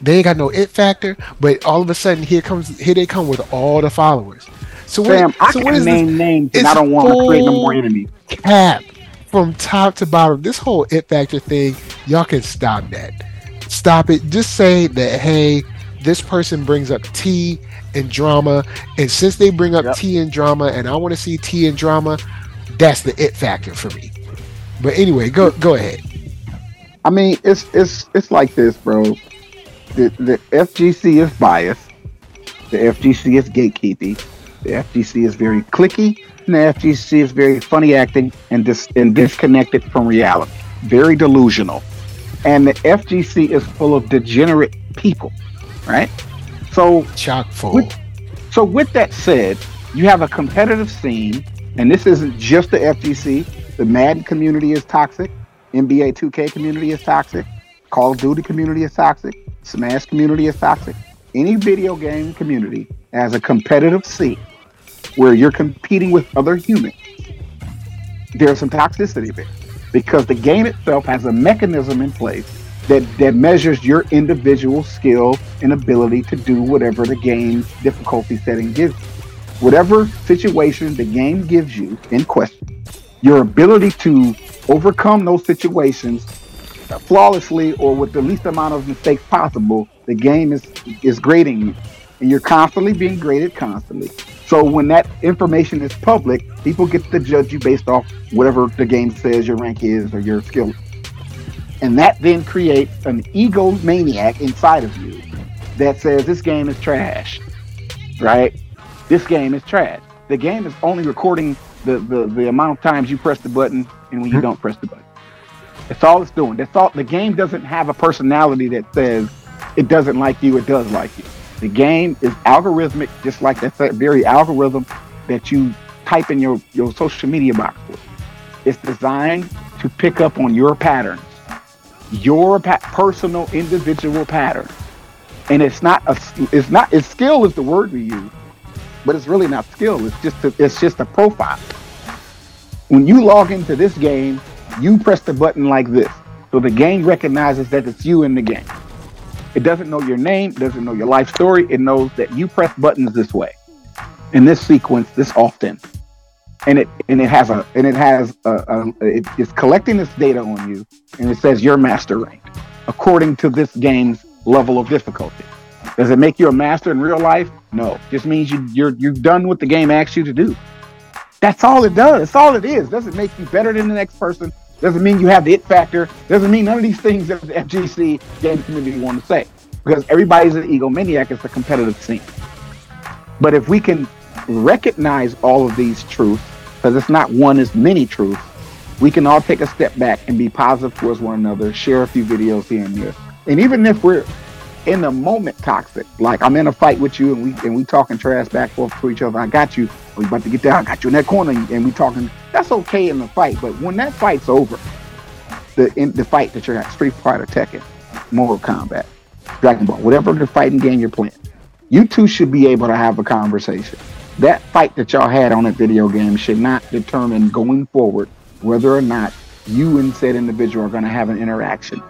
They ain't got no it factor but all of a sudden here comes here they come with all the followers. So what, Sam, I so can what is this name names, and It's I don't want to create no more enemies. cap from top to bottom. This whole it factor thing, y'all can stop that. Stop it. Just say that hey, this person brings up tea and drama, and since they bring up Yep. tea and drama, and I want to see tea and drama, that's the it factor for me. But anyway, go go ahead. I mean, it's it's it's like this, bro. The the FGC is biased. The FGC is gatekeeping. The FGC is very clicky, and the FGC is very funny acting and dis- and disconnected from reality. Very delusional. And the FGC is full of degenerate people, right? So Chock full. With- So with that said, you have a competitive scene, and this isn't just the FGC. The Madden community is toxic. NBA 2K community is toxic. Call of Duty community is toxic. Smash community is toxic. Any video game community has a competitive scene where you're competing with other humans. There's some toxicity there because the game itself has a mechanism in place that, that measures your individual skill and ability to do whatever the game's difficulty setting gives you. Whatever situation the game gives you in question, your ability to overcome those situations flawlessly or with the least amount of mistakes possible, the game is is grading you. And you're constantly being graded constantly. So when that information is public, people get to judge you based off whatever the game says your rank is or your skill. And that then creates an ego maniac inside of you that says this game is trash. Right? This game is trash. The game is only recording the, the, the amount of times you press the button and when you hmm. don't press the button. That's all it's doing. That's all the game doesn't have a personality that says it doesn't like you, it does like you. The game is algorithmic, just like that very algorithm that you type in your, your social media box with. It's designed to pick up on your patterns, your pa- personal individual patterns. And it's not a it's not it's skill is the word we use, but it's really not skill. It's just a, it's just a profile. When you log into this game, you press the button like this. So the game recognizes that it's you in the game. It doesn't know your name, doesn't know your life story. It knows that you press buttons this way, in this sequence, this often, and it and it has a and it has a, a it, it's collecting this data on you, and it says you're master ranked according to this game's level of difficulty. Does it make you a master in real life? No, just means you you're you've done what the game asks you to do. That's all it does. That's all it is. Doesn't make you better than the next person. Doesn't mean you have the it factor. Doesn't mean none of these things that the FGC game community want to say. Because everybody's an egomaniac. It's a competitive scene. But if we can recognize all of these truths, because it's not one, it's many truths, we can all take a step back and be positive towards one another, share a few videos here and there. And even if we're in the moment toxic, like I'm in a fight with you and we and we talking trash back forth to each other, I got you, we about to get there, I got you in that corner and we talking, that's okay in the fight. But when that fight's over, the in the fight that you're at, Street Fighter, Tekken, Mortal Kombat, Dragon Ball, whatever the fighting game you're playing, you two should be able to have a conversation. That fight that y'all had on a video game should not determine going forward whether or not you and said individual are going to have an interaction.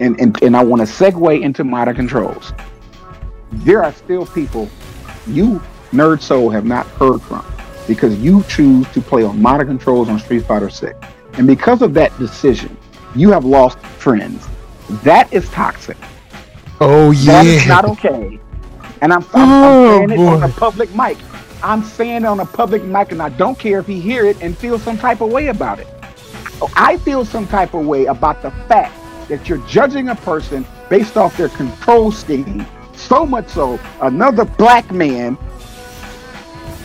And, and, and I want to segue into modern controls. There are still people you, NERDSoul, have not heard from because you choose to play on modern controls on Street Fighter 6. And because of that decision, you have lost friends. That is toxic. Oh yeah. That is not okay. And I'm, I'm, Oh, I'm saying it oh, on a public mic. I'm saying it on a public mic, and I don't care if he hear it and feel some type of way about it. I feel some type of way about the fact that you're judging a person based off their control scheme. So much so, another black man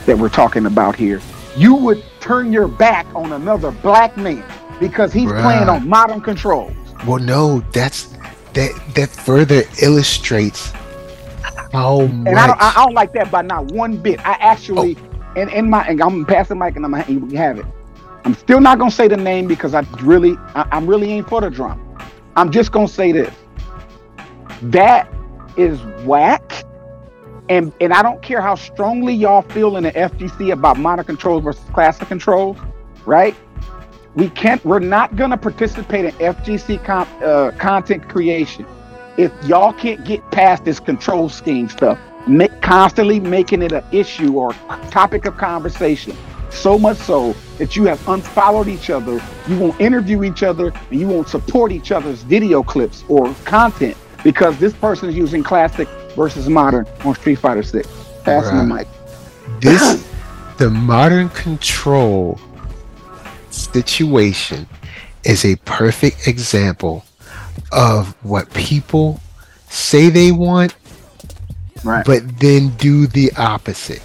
that we're talking about here, you would turn your back on another black man because he's Bruh. playing on modern controls. Well, no, that's that that further illustrates how much. And I don't, I don't like that by not one bit. I actually, oh. and in my, and I'm passing the mic and I'm gonna have it. I'm still not gonna say the name because I really, I, I'm really ain't for the drama. I'm just gonna say this. That is whack. And and I don't care how strongly y'all feel in the FGC about modern controls versus classic controls, right? We can't. We're not gonna participate in FGC com, uh, content creation if y'all can't get past this control scheme stuff, make, constantly making it an issue or topic of conversation, so much so that you have unfollowed each other, you won't interview each other, and you won't support each other's video clips or content because this person is using classic versus modern on Street Fighter 6. Passing the mic. this the modern control situation is a perfect example of what people say they want Right. but then do the opposite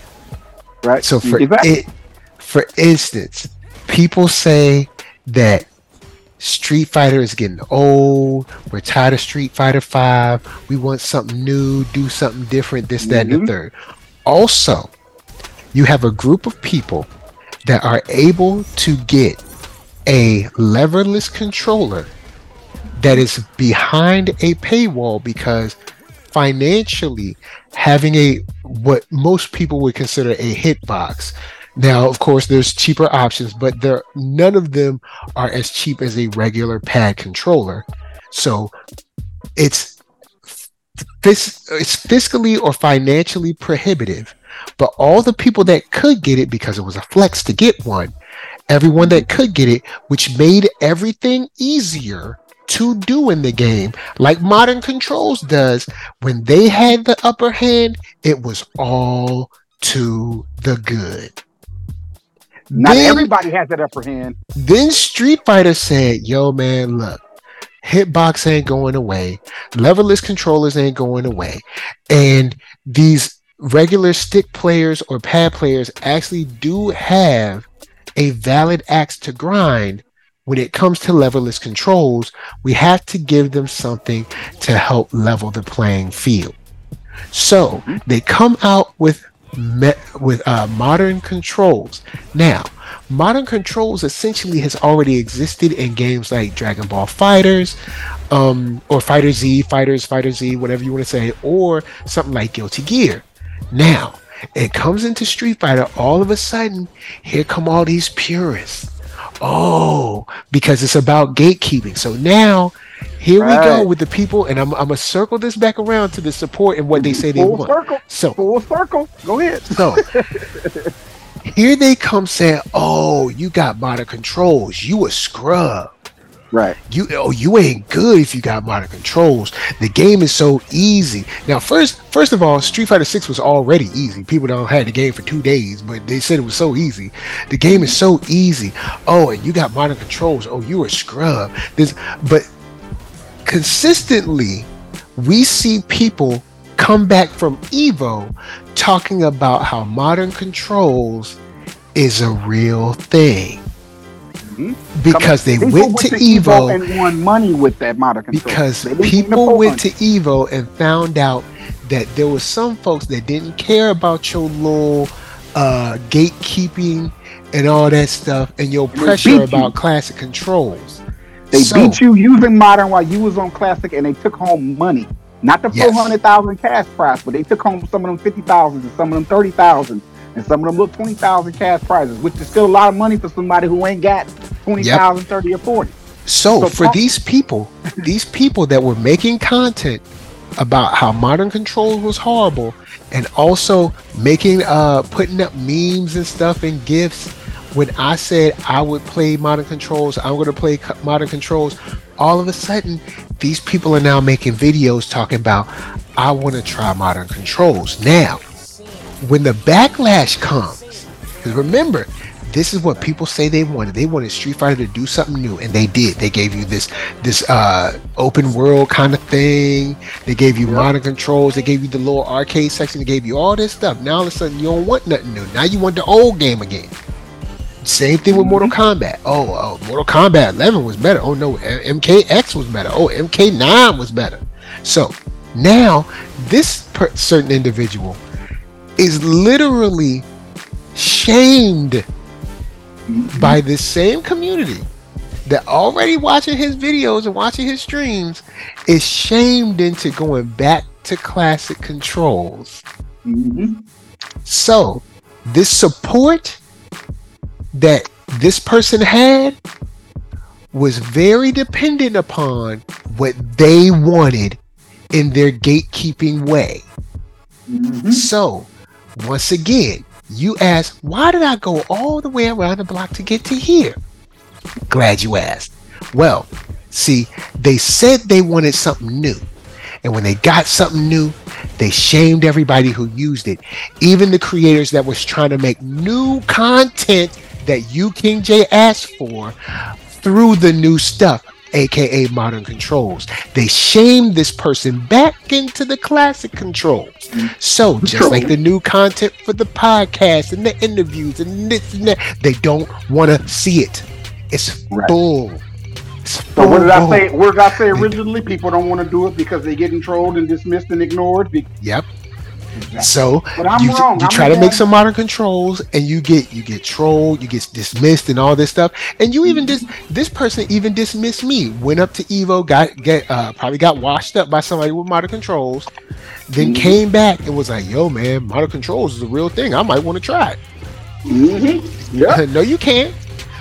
right. so for Exactly. it for instance people say that Street Fighter is getting old. We're tired of Street Fighter 5. We want something new, do something different, this, that, and Mhm. the third. Also, you have a group of people that are able to get a leverless controller that is behind a paywall because financially having a what most people would consider a hitbox now of course there's cheaper options but there none of them are as cheap as a regular pad controller. So it's fis- it's fiscally or financially prohibitive but all the people that could get it because it was a flex to get one everyone that could get it which made everything easier to do in the game like modern controls does when they had the upper hand it was all to the good Not then- everybody has that upper hand. then Street Fighter said, "Yo, man, look, hitbox ain't going away, leverless controllers ain't going away, and these regular stick players or pad players actually do have a valid axe to grind." When it comes to leverless controls, we have to give them something to help level the playing field. So they come out with me- with uh, modern controls. Now, modern controls essentially has already existed in games like Dragon Ball Fighters, um, or Fighter Z, Fighters, Fighter Z, whatever you want to say, or something like Guilty Gear. Now, it comes into Street Fighter. All of a sudden, here come all these purists. Oh, because it's about gatekeeping. So now, here we go with the people, and I'm, I'm gonna circle this back around to the support and what they say they Full want. circle. So, Full circle. Go ahead. so here they come saying, "Oh, you got modern controls. You a scrub." Right. You oh you ain't good if you got modern controls. The game is so easy. Now first first of all, Street Fighter 6 was already easy. People don't had the game for two days, but they said it was so easy. The game is so easy. Oh, and you got modern controls. Oh, you a scrub. This but consistently we see people come back from Evo talking about how modern controls is a real thing Mhm. because they People went to Evo and won money with that modern control. because They didn't even people went to Evo and found out that there was some folks that didn't care about your little uh, gatekeeping and all that stuff and your they pressure about classic controls. They So- beat you using modern while you was on classic, and they took home money. Not the Yes. four hundred thousand cash prize, but they took home some of them fifty thousand, and some of them thirty thousand, and some of them little twenty thousand cash prizes, which is still a lot of money for somebody who ain't got 20,000, 30, or forty. So So for these people, these people that were making content about how modern controls was horrible and also making uh putting up memes and stuff and gifts when I said I would play modern controls, I'm going to play modern controls, all of a sudden these people are now making videos talking about I want to try modern controls. Now, when the backlash comes, because remember, this is what people say they wanted. They wanted Street Fighter to do something new, and they did. They gave you this this uh, open world kind of thing. They gave you modern controls. They gave you the little arcade section. They gave you all this stuff. Now all of a sudden you don't want nothing new. Now you want the old game again. Same thing with Mortal Kombat. Oh, oh, Mortal Kombat 11 was better. Oh no, MKX was better. Oh, MK9 was better. So now this per- certain individual is literally shamed by this same community that already watching his videos and watching his streams is shamed into going back to classic controls. Mhm. So, this support that this person had was very dependent upon what they wanted in their gatekeeping way. Mhm. So, once again, you ask, why did I go all the way around the block to get to here? Glad you asked. Well, see, they said they wanted something new. And when they got something new, they shamed everybody who used it. Even the creators that was trying to make new content that you, King Jae, asked for through the new stuff, aka modern controls. They shamed this person back into the classic controls. So just like the new content for the podcast and the interviews and this and that, they don't want to see it. It's Right. full. It's So what did I full. say? What did I say originally? People don't want to do it because they're getting trolled and dismissed and ignored. Be- So you, you try to make some modern controls and you get you get trolled, you get dismissed and all this stuff. And you even dis this person even dismissed me. Went up to Evo, got get uh, probably got washed up by somebody with modern controls, then Mhm. came back and was like, "Yo, man, modern controls is a real thing. I might want to try it." Mhm. Yeah. no, you can't,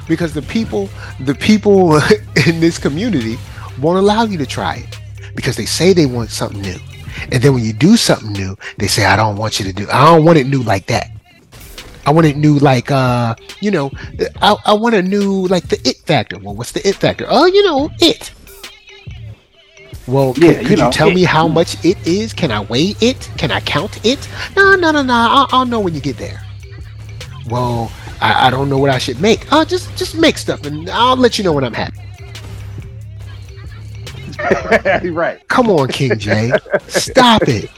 because the people, the people in this community won't allow you to try it because they say they want something new, and then when you do something new, they say, "I don't want you to do. I don't want it new like that. I want it new like, uh, you know, I, I want a new like the it factor. Well, what's the it factor? Oh, you know, it." Well, Yeah, could, you could you, know, tell it. me how much it is? Can I weigh it? Can I count it? No, no, no, no. I'll, I'll know when you get there. Well, I, I don't know what I should make. Uh, just just make stuff, and I'll let you know when I'm happy. right. Come on, King Jae, stop it.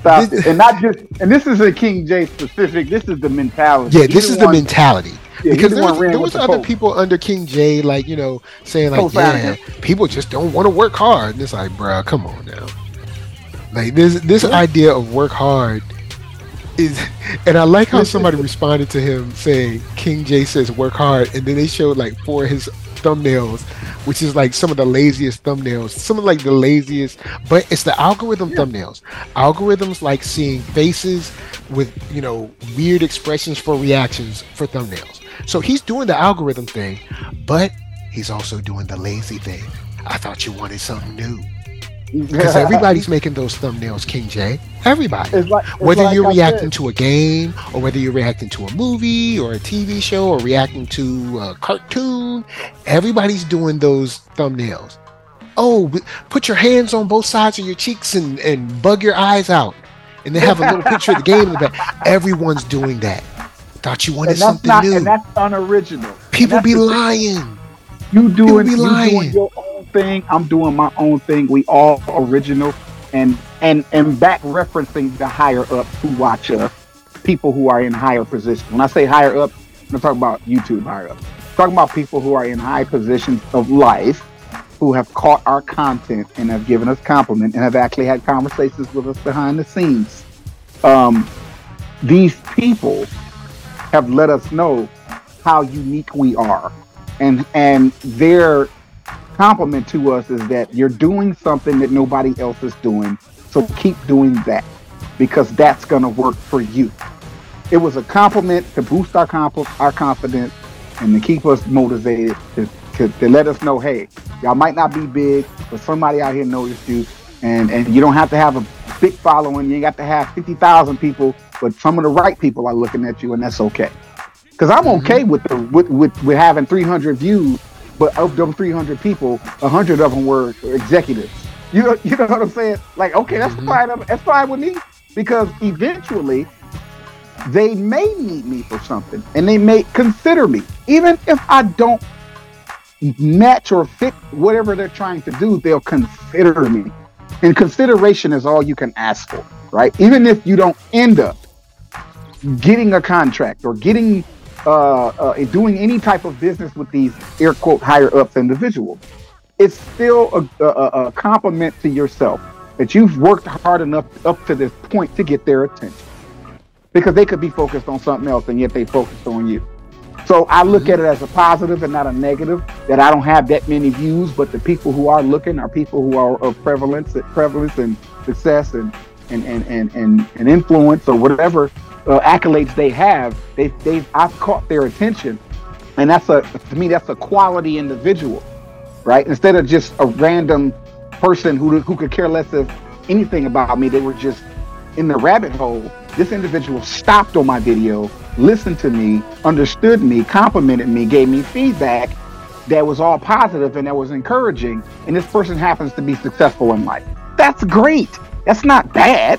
Stop This- it. And not just. And this is a King Jae specific. This is the mentality. Yeah, this is the mentality. yeah, because there was, there was the other Pope. people under King Jae, like you know, saying like, Co-founder. yeah, people just don't want to work hard, and it's like, bruh, come on now. Like this this idea of work hard is, and I like how somebody responded to him saying King Jae says work hard, and then they showed like four of his thumbnails, which is like some of the laziest thumbnails, some of like the laziest, but it's the algorithm thumbnails. Algorithms like seeing faces with you know weird expressions for reactions for thumbnails. So he's doing the algorithm thing, but he's also doing the lazy thing. I thought you wanted something new. Because everybody's making those thumbnails, King Jae. Everybody. It's like- it's whether like you're I reacting said. to a game, or whether you're reacting to a movie, or a TV show, or reacting to a cartoon, everybody's doing those thumbnails. Oh, put your hands on both sides of your cheeks and, and bug your eyes out. And they have a little picture of the game in the back. Everyone's doing that. Thought you wanted something not new. and that's unoriginal. People that's be lying. You doing you doing your own thing. I'm doing my own thing. We all original, and and and back referencing the higher ups who watch us, people who are in higher positions. When I say higher up, I'm talking about YouTube higher up. I'm talking about people who are in high positions of life, who have caught our content and have given us compliment and have actually had conversations with us behind the scenes. Um, these people have let us know how unique we are and and their compliment to us is that you're doing something that nobody else is doing. So keep doing that because that's going to work for you. It was a compliment to boost our comp- our confidence and to keep us motivated to, to, to let us know hey y'all might not be big but somebody out here noticed you. And and you don't have to have a big following. You ain't got to have 50,000 people but some of the right people are looking at you and that's okay. Because I'm Mhm. okay with the with, with with having 300 views, but of them 300 people, 100 of them were executives. You know, you know what I'm saying? Like, okay, that's Mhm. fine. That's fine with me because eventually they may need me for something, and they may consider me, even if I don't match or fit whatever they're trying to do. They'll consider me, and consideration is all you can ask for, right? Even if you don't end up getting a contract or getting uh, uh, doing any type of business with these air quote higher ups individuals, it's still a, a, a compliment to yourself that you've worked hard enough up to this point to get their attention. Because they could be focused on something else and yet they focused on you. So I look at it as a positive and not a negative. That I don't have that many views, but the people who are looking are people who are of prevalence, prevalence and success and and and and and, and influence or whatever uh, accolades they have, they they I've caught their attention, and that's a to me that's a quality individual, right? Instead of just a random person who who could care less of anything about me, they were just in the rabbit hole. This individual stopped on my video, listened to me, understood me, complimented me, gave me feedback that was all positive and that was encouraging, and this person happens to be successful in life. That's great. That's not bad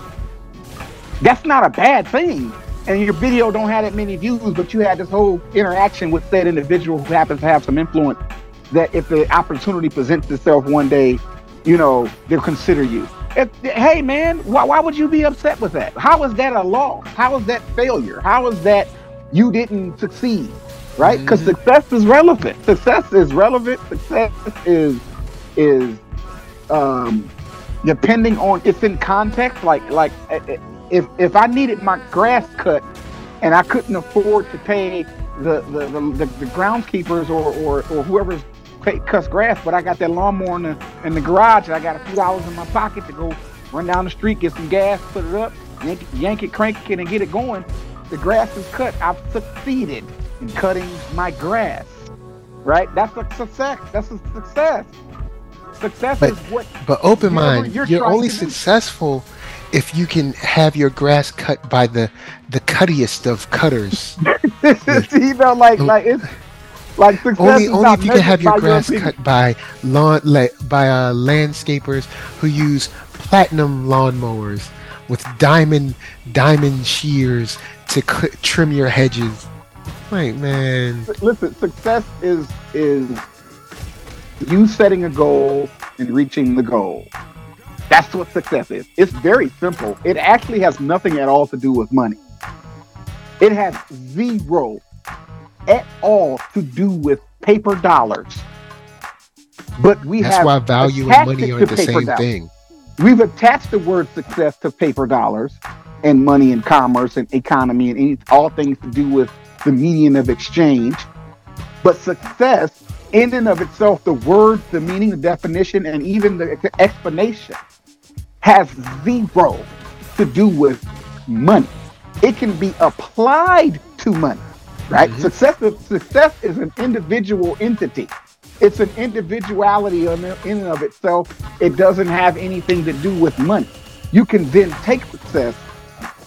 that's not a bad thing. And your video don't have that many views, but you had this whole interaction with that individual who happens to have some influence. That if the opportunity presents itself one day, you know they'll consider you. If, hey man, why, why would you be upset with that? How is that a loss? How is that failure? How is that you didn't succeed? Right? Because Mhm. success is relevant. Success is relevant. Success is is um depending on it's in context. Like like eh, eh, if if I needed my grass cut and I couldn't afford to pay the the the, the, the groundskeepers or, or or whoever's pay, cuts grass, but I got that lawnmower in the in the garage and I got a few dollars in my pocket to go run down the street, get some gas, put it up, yank it, yank it, crank it, and get it going. The grass is cut. I've succeeded in cutting my grass. Right? That's a success. That's a success. Success But- is what But Open Mynd, you're you're, only successful. do. If you can have your grass cut by the the cuttiest of cutters. you know, like like it's like success only only if you can have your grass opinion. cut by lawn like, by uh, landscapers who use platinum lawnmowers with diamond diamond shears to cl- trim your hedges. Like man, Listen, success is is you setting a goal and reaching the goal. That's what success is. It's very simple. It actually has nothing at all to do with money. It has zero at all to do with paper dollars. But we that's have why value and money aren't the same dollars. thing. We've attached the word success to paper dollars and money and commerce and economy and any, all things to do with the medium of exchange. But success, in and of itself, the word, the meaning, the definition, and even the explanation has zero to do with money. It can be applied to money, right? Mhm. Success, success is an individual entity. It's an individuality in and of itself. It doesn't have anything to do with money. You can then take success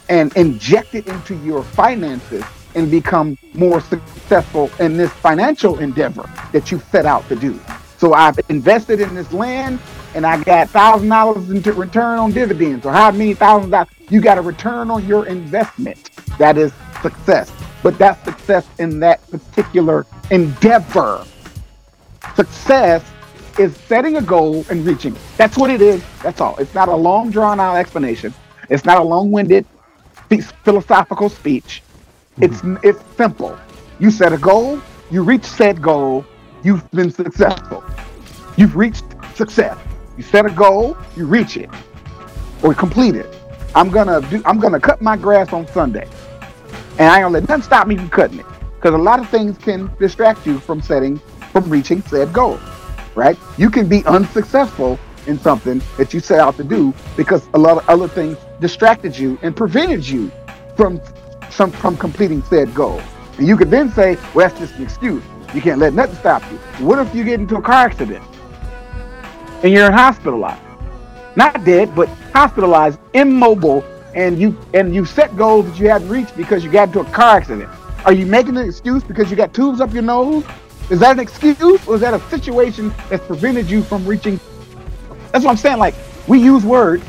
and inject it into your finances and become more successful in this financial endeavor that you set out to do. So I've invested in this land and I got thousand dollars into return on dividends or how many thousand dollars you got a return on your investment. That is success. But that's success in that particular endeavor. Success is setting a goal and reaching it. That's what it is. That's all. It's not a long drawn out explanation. It's not a long winded philosophical speech. It's mm-hmm. it's simple. You set a goal, you reach said goal, you've been successful. You've reached success. You set a goal, you reach it or complete it. I'm gonna do. I'm gonna cut my grass on Sunday, and I ain't gonna let nothing stop me from cutting it because a lot of things can distract you from setting, from reaching said goal. Right? You can be unsuccessful in something that you set out to do because a lot of other things distracted you and prevented you from some from completing said goal. And you could then say, well, that's just an excuse. You can't let nothing stop you. What if you get into a car accident and you're hospitalized? Not dead, but hospitalized, immobile, and you and you set goals that you hadn't reached because you got into a car accident. Are you making an excuse because you got tubes up your nose? Is that an excuse or is that a situation that's prevented you from reaching? That's what I'm saying. Like we use words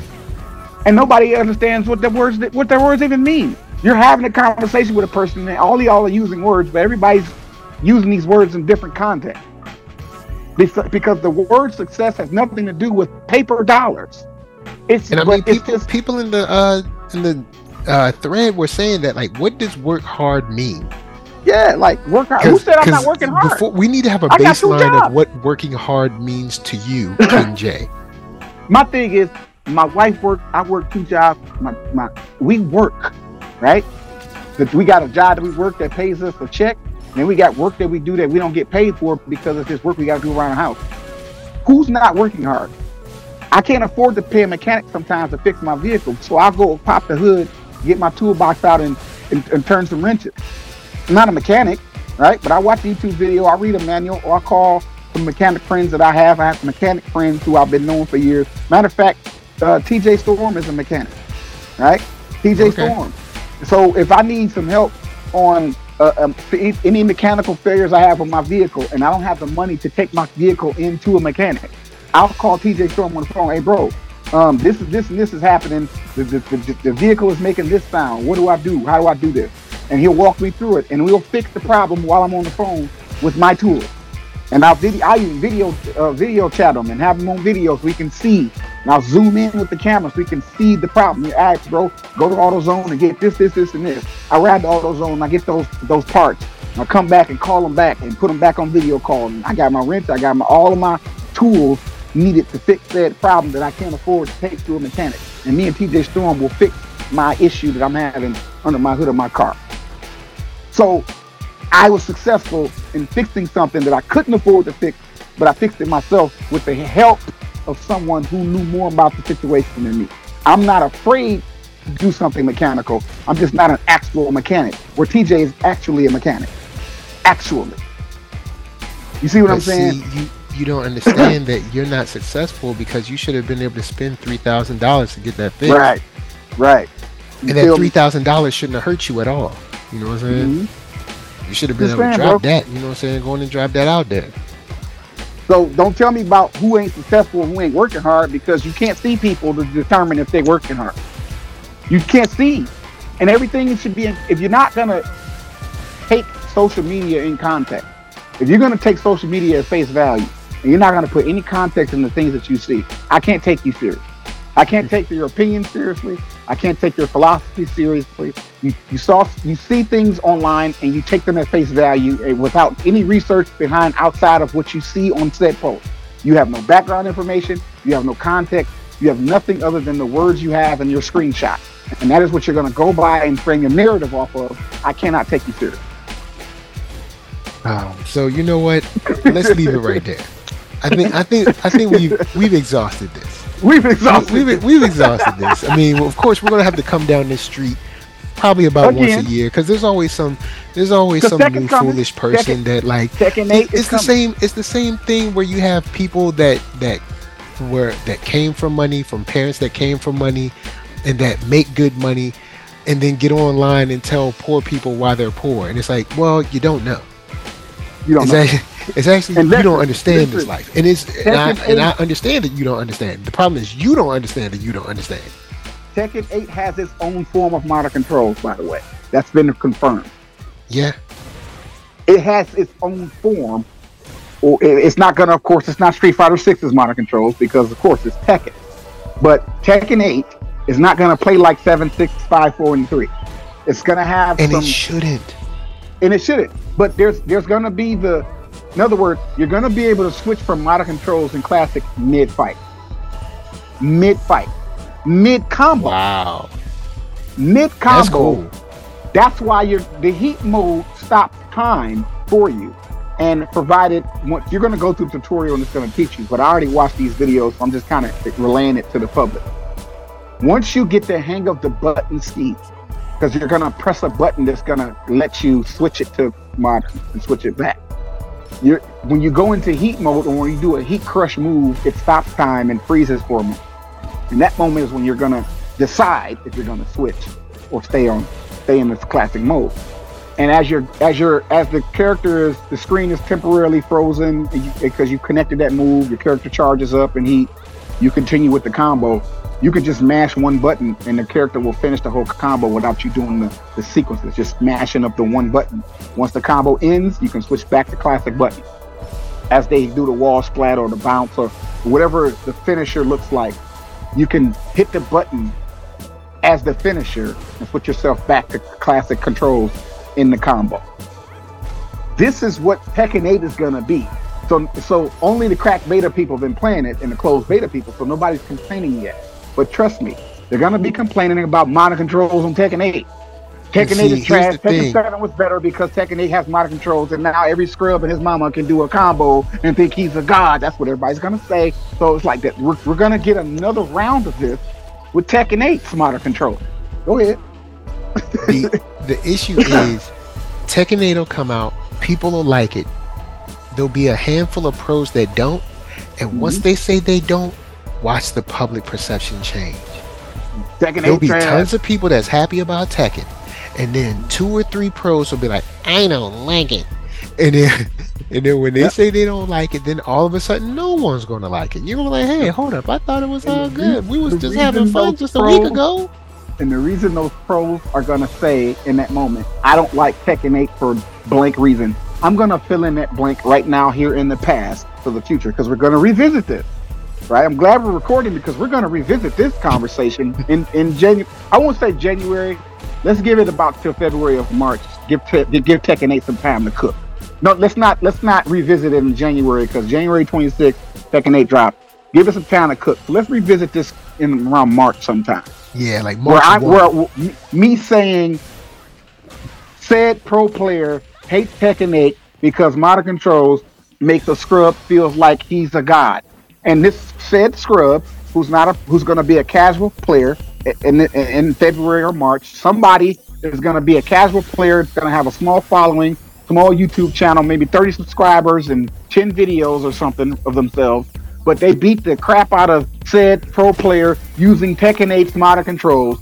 and nobody understands what the words what their words even mean. You're having a conversation with a person, and all y'all are using words, but everybody's using these words in different contexts. Because the word success has nothing to do with paper dollars. It's and I mean, people, just, people in the uh, in the uh, thread were saying that like, what does work hard mean? Yeah, like work hard. Who said I'm not working hard? Before, we need to have a baseline of what working hard means to you, King Jae. My thing is, my wife work. I work two jobs. My my we work, right? That we got a job that we work that pays us a check, and then we got work that we do that we don't get paid for because it's just work we got to do around the house. Who's not working hard? I can't afford to pay a mechanic sometimes to fix my vehicle, so I'll go pop the hood, get my toolbox out, and, and, and turn some wrenches. I'm not a mechanic, right? But I watch YouTube video, I read a manual, or I call some mechanic friends that I have. I have mechanic friends who I've been knowing for years. Matter of fact, uh, TJ Storm is a mechanic, right? TJ okay. Storm. So if I need some help on uh, um, any mechanical failures I have on my vehicle, and I don't have the money to take my vehicle into a mechanic, I'll call TJ Storm on the phone. Hey, bro, um, this is this and this is happening. The, the, the, the vehicle is making this sound. What do I do? How do I do this? And he'll walk me through it, and we'll fix the problem while I'm on the phone with my tools. And I'll video, I even video uh, video chat them and have them on video so we can see now zoom in with the camera so we can see the problem. You ask, bro, go to AutoZone and get this, this, this, and this. I ride to AutoZone I get those those parts. I come back and call them back and put them back on video call. And I got my wrench, I got my all of my tools needed to fix that problem that I can't afford to take to a mechanic. And me and TJ Storm will fix my issue that I'm having under my hood of my car. So I was successful in fixing something that I couldn't afford to fix, but I fixed it myself with the help of someone who knew more about the situation than me. I'm not afraid to do something mechanical. I'm just not an actual mechanic. Where TJ is actually a mechanic. Actually. You see what but I'm saying? See, you, you don't understand that you're not successful because you should have been able to spend three thousand dollars to get that fixed. Right. Right. You and that three thousand dollars shouldn't have hurt you at all. You know what I'm saying? Mm-hmm. You should have been just able to drop bro. that. You know what I'm saying? Going and drop that out there. So don't tell me about who ain't successful and who ain't working hard because you can't see people to determine if they're working hard. You can't see. And everything should be, if you're not going to take social media in context, if you're going to take social media at face value, and you're not going to put any context in the things that you see, I can't take you serious. I can't take your opinion seriously. I can't take your philosophy seriously. You, you saw you see things online and you take them at face value eh, without any research behind outside of what you see on said post. You have no background information. You have no context. You have nothing other than the words you have in your screenshot. And that is what you're going to go by and frame your narrative off of. I cannot take you serious. Um, so you know what? Let's leave it right there. I think I think I think we've we've exhausted this. We've exhausted. We've, we've, we've exhausted this. I mean, well, of course, we're gonna have to come down this street probably about once a year because there's always some there's always some new coming. foolish person Tekken- that like Tekken it- 8 is it's the coming. same it's the same thing where you have people that that were that came from money from parents that came from money and that make good money and then get online and tell poor people why they're poor and it's like well you don't know You don't it's, know. actually, it's actually And you don't understand this life and it's and I, and I understand that you don't understand the problem is you don't understand that you don't understand Tekken 8 has its own form of modern controls, by the way. That's been confirmed. yeah It has its own form. Or it's not gonna, of course, it's not Street Fighter 6's modern controls because, of course, it's Tekken. But Tekken 8 is not gonna play like 7, 6, 5, 4, and 3. It's gonna have and some it shouldn't and it shouldn't. But there's there's gonna be the in other words, you're gonna be able to switch from modern controls and classic mid fight. Mid fight. Mid combo. wow Mid combo. that's cool That's why your the heat mode stops time for you. And provided once you're gonna go through the tutorial and it's gonna teach you, but I already watched these videos, so I'm just kind of relaying it to the public. Once you get the hang of the button speed, because you're gonna press a button that's gonna let you switch it to modern and switch it back. You're when you go into heat mode or when you do a heat crush move, it stops time and freezes for a moment. And that moment is when you're gonna decide if you're gonna switch or stay on stay in this classic mode. And as you're as you're as the character is the screen is temporarily frozen because you, connected that move, your character charges up and he you continue with the combo. You can just mash one button and the character will finish the whole combo without you doing the, the sequences, just mashing up the one button. Once the combo ends, you can switch back to classic button. As they do the wall splat or the bounce or whatever the finisher looks like, you can hit the button as the finisher and put yourself back to classic controls in the combo. This is what Tekken 8 is gonna be. So so only the cracked beta people have been playing it and the closed beta people, so nobody's complaining yet. But trust me, they're gonna be complaining about modern controls on Tekken 8. Tekken 8 is trash. Tekken thing. 7 was better because Tekken 8 has modern controls, and now every scrub and his mama can do a combo and think he's a god. That's what everybody's gonna say. So it's like that. We're, we're gonna get another round of this with Tekken 8's modern controls. Go ahead. the the issue is Tekken 8 will come out, people will like it. There'll be a handful of pros that don't, and once Mm-hmm. they say they don't, watch the public perception change. Tekken There'll be trash. tons of people that's happy about Tekken, and then two or three pros will be like, "I don't like it," and then and then when they Yep. say they don't like it, then all of a sudden no one's gonna like it. You're gonna be like, "Hey, hold up! I thought it was all good. We was the just having fun just a week ago." And the reason those pros are gonna say in that moment, I don't like Tekken 8 for blank reason. I'm gonna fill in that blank right now here in the past for the future because we're gonna revisit this. Right? I'm glad we're recording because we're gonna revisit this conversation in in January. I won't say January. Let's give it about till February of March. Give te- give Tekken 8 some time to cook. No, let's not let's not revisit it in January because January 26th, Tekken 8 drop. Give us some time to cook. So let's revisit this in around March sometime Yeah, like where I where me saying said pro player hates Tekken 8 because modern controls makes a scrub feels like he's a god, and this said scrub who's not a who's going to be a casual player in, in in February or March, somebody is going to be a casual player. It's going to have a small following, small YouTube channel, maybe 30 subscribers and 10 videos or something of themselves. But they beat the crap out of said pro player using Tekken 8's modern controls.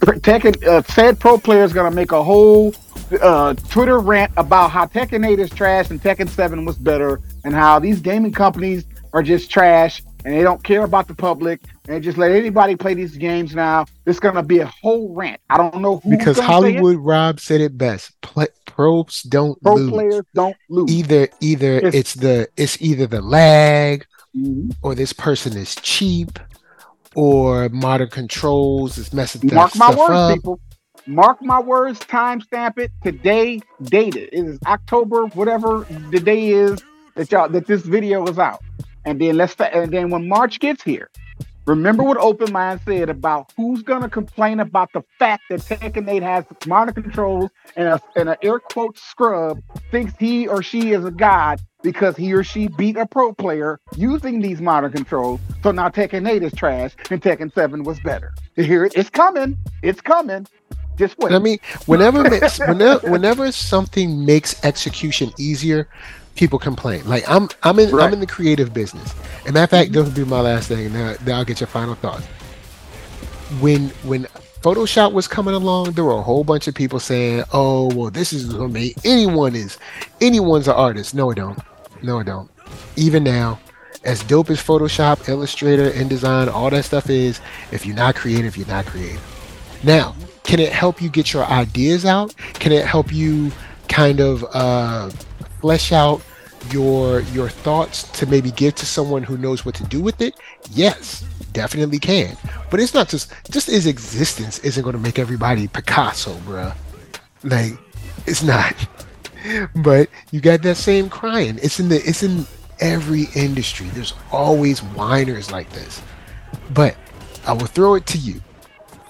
Tekken, uh, said pro player is going to make a whole uh, Twitter rant about how Tekken 8 is trash and Tekken 7 was better, and how these gaming companies are just trash and they don't care about the public and just let anybody play these games now. It's going to be a whole rant. I don't know who because Hollywood Rob said it best. Pla pros don't pro lose. players don't lose. Either either It's- it's, the it's either the lag Mhm. or this person is cheap or modern controls is messing Mark my words, up. people. Mark my words. Timestamp it today. Date it. It is October, whatever the day is that y'all that this video is out. And then let's fa- and then when March gets here, remember what Open Mynd said about who's gonna complain about the fact that Tekken 8 has modern controls and a and an air quote scrub thinks he or she is a god because he or she beat a pro player using these modern controls. So now Tekken 8 is trash and Tekken 7 was better. It? It's coming. It's coming. Just wait. I mean, whenever whenever whenever something makes execution easier, people complain. Like I'm I'm in right. I'm in the creative business. And matter of fact, this will be my last thing, Now, then I'll get your final thoughts. When when Photoshop was coming along, there were a whole bunch of people saying, "Oh, well, this is what made anyone is anyone's an artist." No, it don't. No, it don't. Even now, as dope as Photoshop, Illustrator, InDesign, all that stuff is, if you're not creative, you're not creative. Now, can it help you get your ideas out? Can it help you kind of uh, flesh out your your thoughts to maybe give to someone who knows what to do with it? Yes, definitely can. But it's not just just his existence isn't going to make everybody Picasso, bruh. Like it's not. but you got that same crying. It's in the it's in every industry. There's always whiners like this. But I will throw it to you.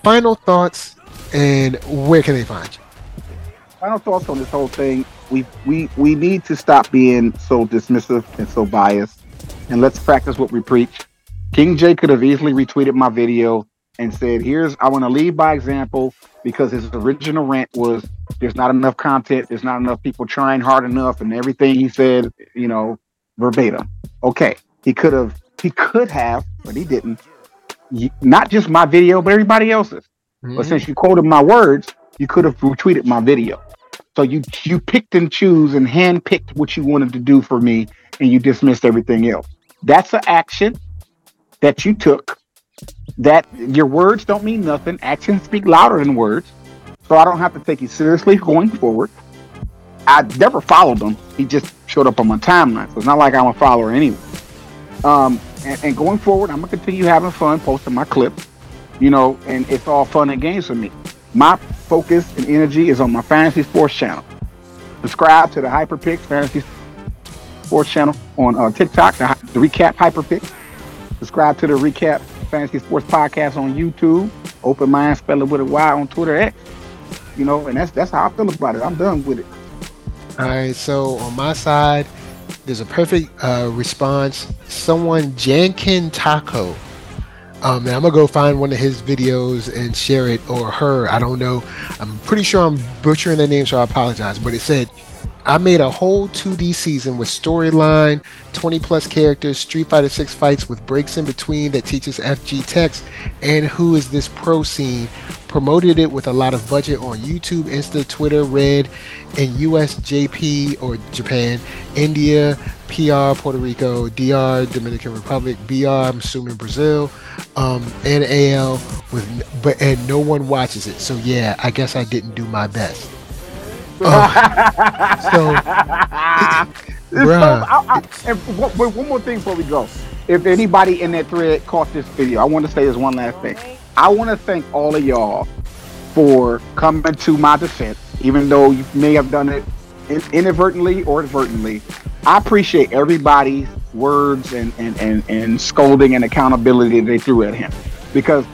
Final thoughts and where can they find you? Final thoughts on this whole thing. We we we need to stop being so dismissive and so biased and let's practice what we preach. King Jae could have easily retweeted my video and said, "Here's I want to lead by example because his original rant was there's not enough content, there's not enough people trying hard enough, and everything he said, you know, verbatim. Okay, he could have, he could have, but he didn't. Not just my video, but everybody else's. Mm-hmm. But since you quoted my words, you could have retweeted my video. So you you picked and choose and handpicked what you wanted to do for me, and you dismissed everything else. That's an action that you took. That your words don't mean nothing. Actions speak louder than words. So I don't have to take you seriously going forward. I never followed him. He just showed up on my timeline. So it's not like I'm a follower anyway. Um, and, and going forward, I'm gonna continue having fun, posting my clips, you know, and it's all fun and games for me. My focus and energy is on my fantasy sports channel. Subscribe to the Hyperpix Fantasy Sports channel on uh, TikTok, the, the Recap Hyperpix. Subscribe to the Recap Fantasy Sports Podcast on YouTube. Open Mynd, it with a Y on Twitter X. You know, and that's that's how I feel about it. I'm done with it. All right, so on my side, there's a perfect uh, response. Someone Jankin Taco. Um, and I'm gonna go find one of his videos and share it, or her. I don't know. I'm pretty sure I'm butchering the name, so I apologize. But it said I made a whole 2D season with storyline, 20 plus characters, Street Fighter 6 fights with breaks in between that teaches FG text, and who is this pro scene. Promoted it with a lot of budget on YouTube, Insta, Twitter, Red, and USJP or Japan, India, PR, Puerto Rico, DR, Dominican Republic, BR, I'm assuming Brazil, um, and AL with but and no one watches it. So yeah, I guess I didn't do my best. Oh. so, bruh. I, I, and one, more thing before we go. If anybody in that thread caught this video, I want to say this one last thing. I want to thank all of y'all for coming to my defense, even though you may have done it inadvertently or advertently. I appreciate everybody's words and, and, and, and scolding and accountability they threw at him because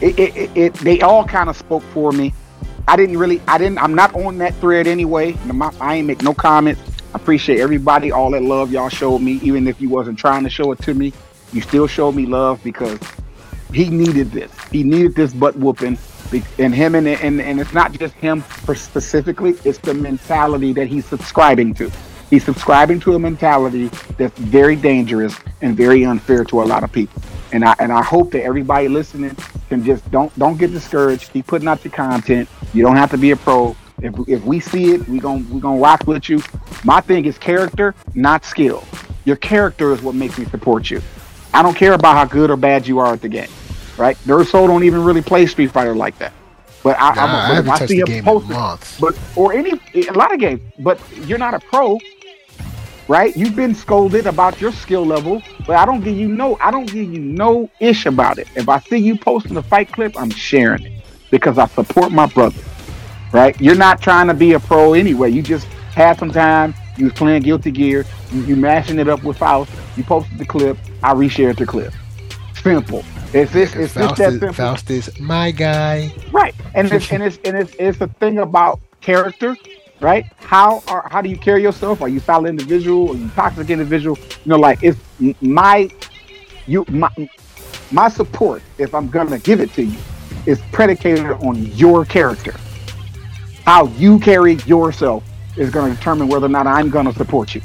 it, it, it they all kind of spoke for me. I didn't really, I didn't, I'm not on that thread anyway. I ain't make no comments. I appreciate everybody, all that love y'all showed me, even if you wasn't trying to show it to me. You still showed me love because he needed this. He needed this butt whooping. And him and, and and it's not just him specifically, it's the mentality that he's subscribing to. He's subscribing to a mentality that's very dangerous and very unfair to a lot of people. And I and I hope that everybody listening can just don't don't get discouraged. Keep putting out your content. You don't have to be a pro. If, if we see it, we going we gonna rock with you. My thing is character, not skill. Your character is what makes me support you. I don't care about how good or bad you are at the game, right? Durso don't even really play Street Fighter like that. But I, nah, I, I see the game posted, in months. But or any a lot of games. But you're not a pro, right? You've been scolded about your skill level, but I don't give you no, I don't give you no ish about it. If I see you posting a fight clip, I'm sharing it because I support my brother, right? You're not trying to be a pro anyway. You just had some time. You was playing Guilty Gear. You, you mashing it up with Faust. You posted the clip. I reshared the clip. Simple. It's this. It's Faust just that simple. Faust is my guy. Right, and it's and it's and it's it's a thing about character right? How are how do you carry yourself? Are you solid individual? Are you toxic individual? You know, like it's my you my my support. If I'm gonna give it to you, is predicated on your character. How you carry yourself is to determine whether or not I'm to support you.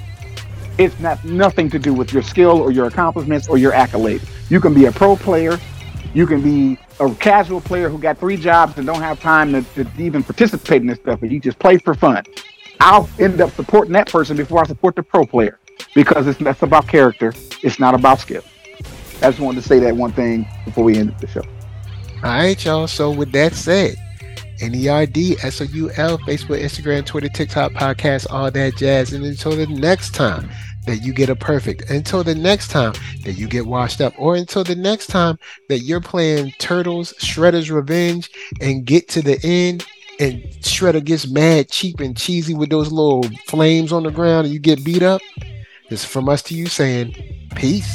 It's not nothing to do with your skill or your accomplishments or your accolades. You can be a pro player, you can be a casual player who got three jobs and don't have time to, to even participate in this stuff, but you just play for fun. I'll end up supporting that person before I support the pro player because it's that's about character. It's not about skill. I just wanted to say that one thing before we end the show. All right, y'all. So with that said, NERD, SOUL, Facebook, Instagram, Twitter, TikTok, podcast, all that jazz. And until the next time that you get a perfect, until the next time that you get washed up, or until the next time that you're playing Turtles, Shredder's Revenge, and get to the end and Shredder gets mad, cheap, and cheesy with those little flames on the ground and you get beat up. This is from us to you saying, peace.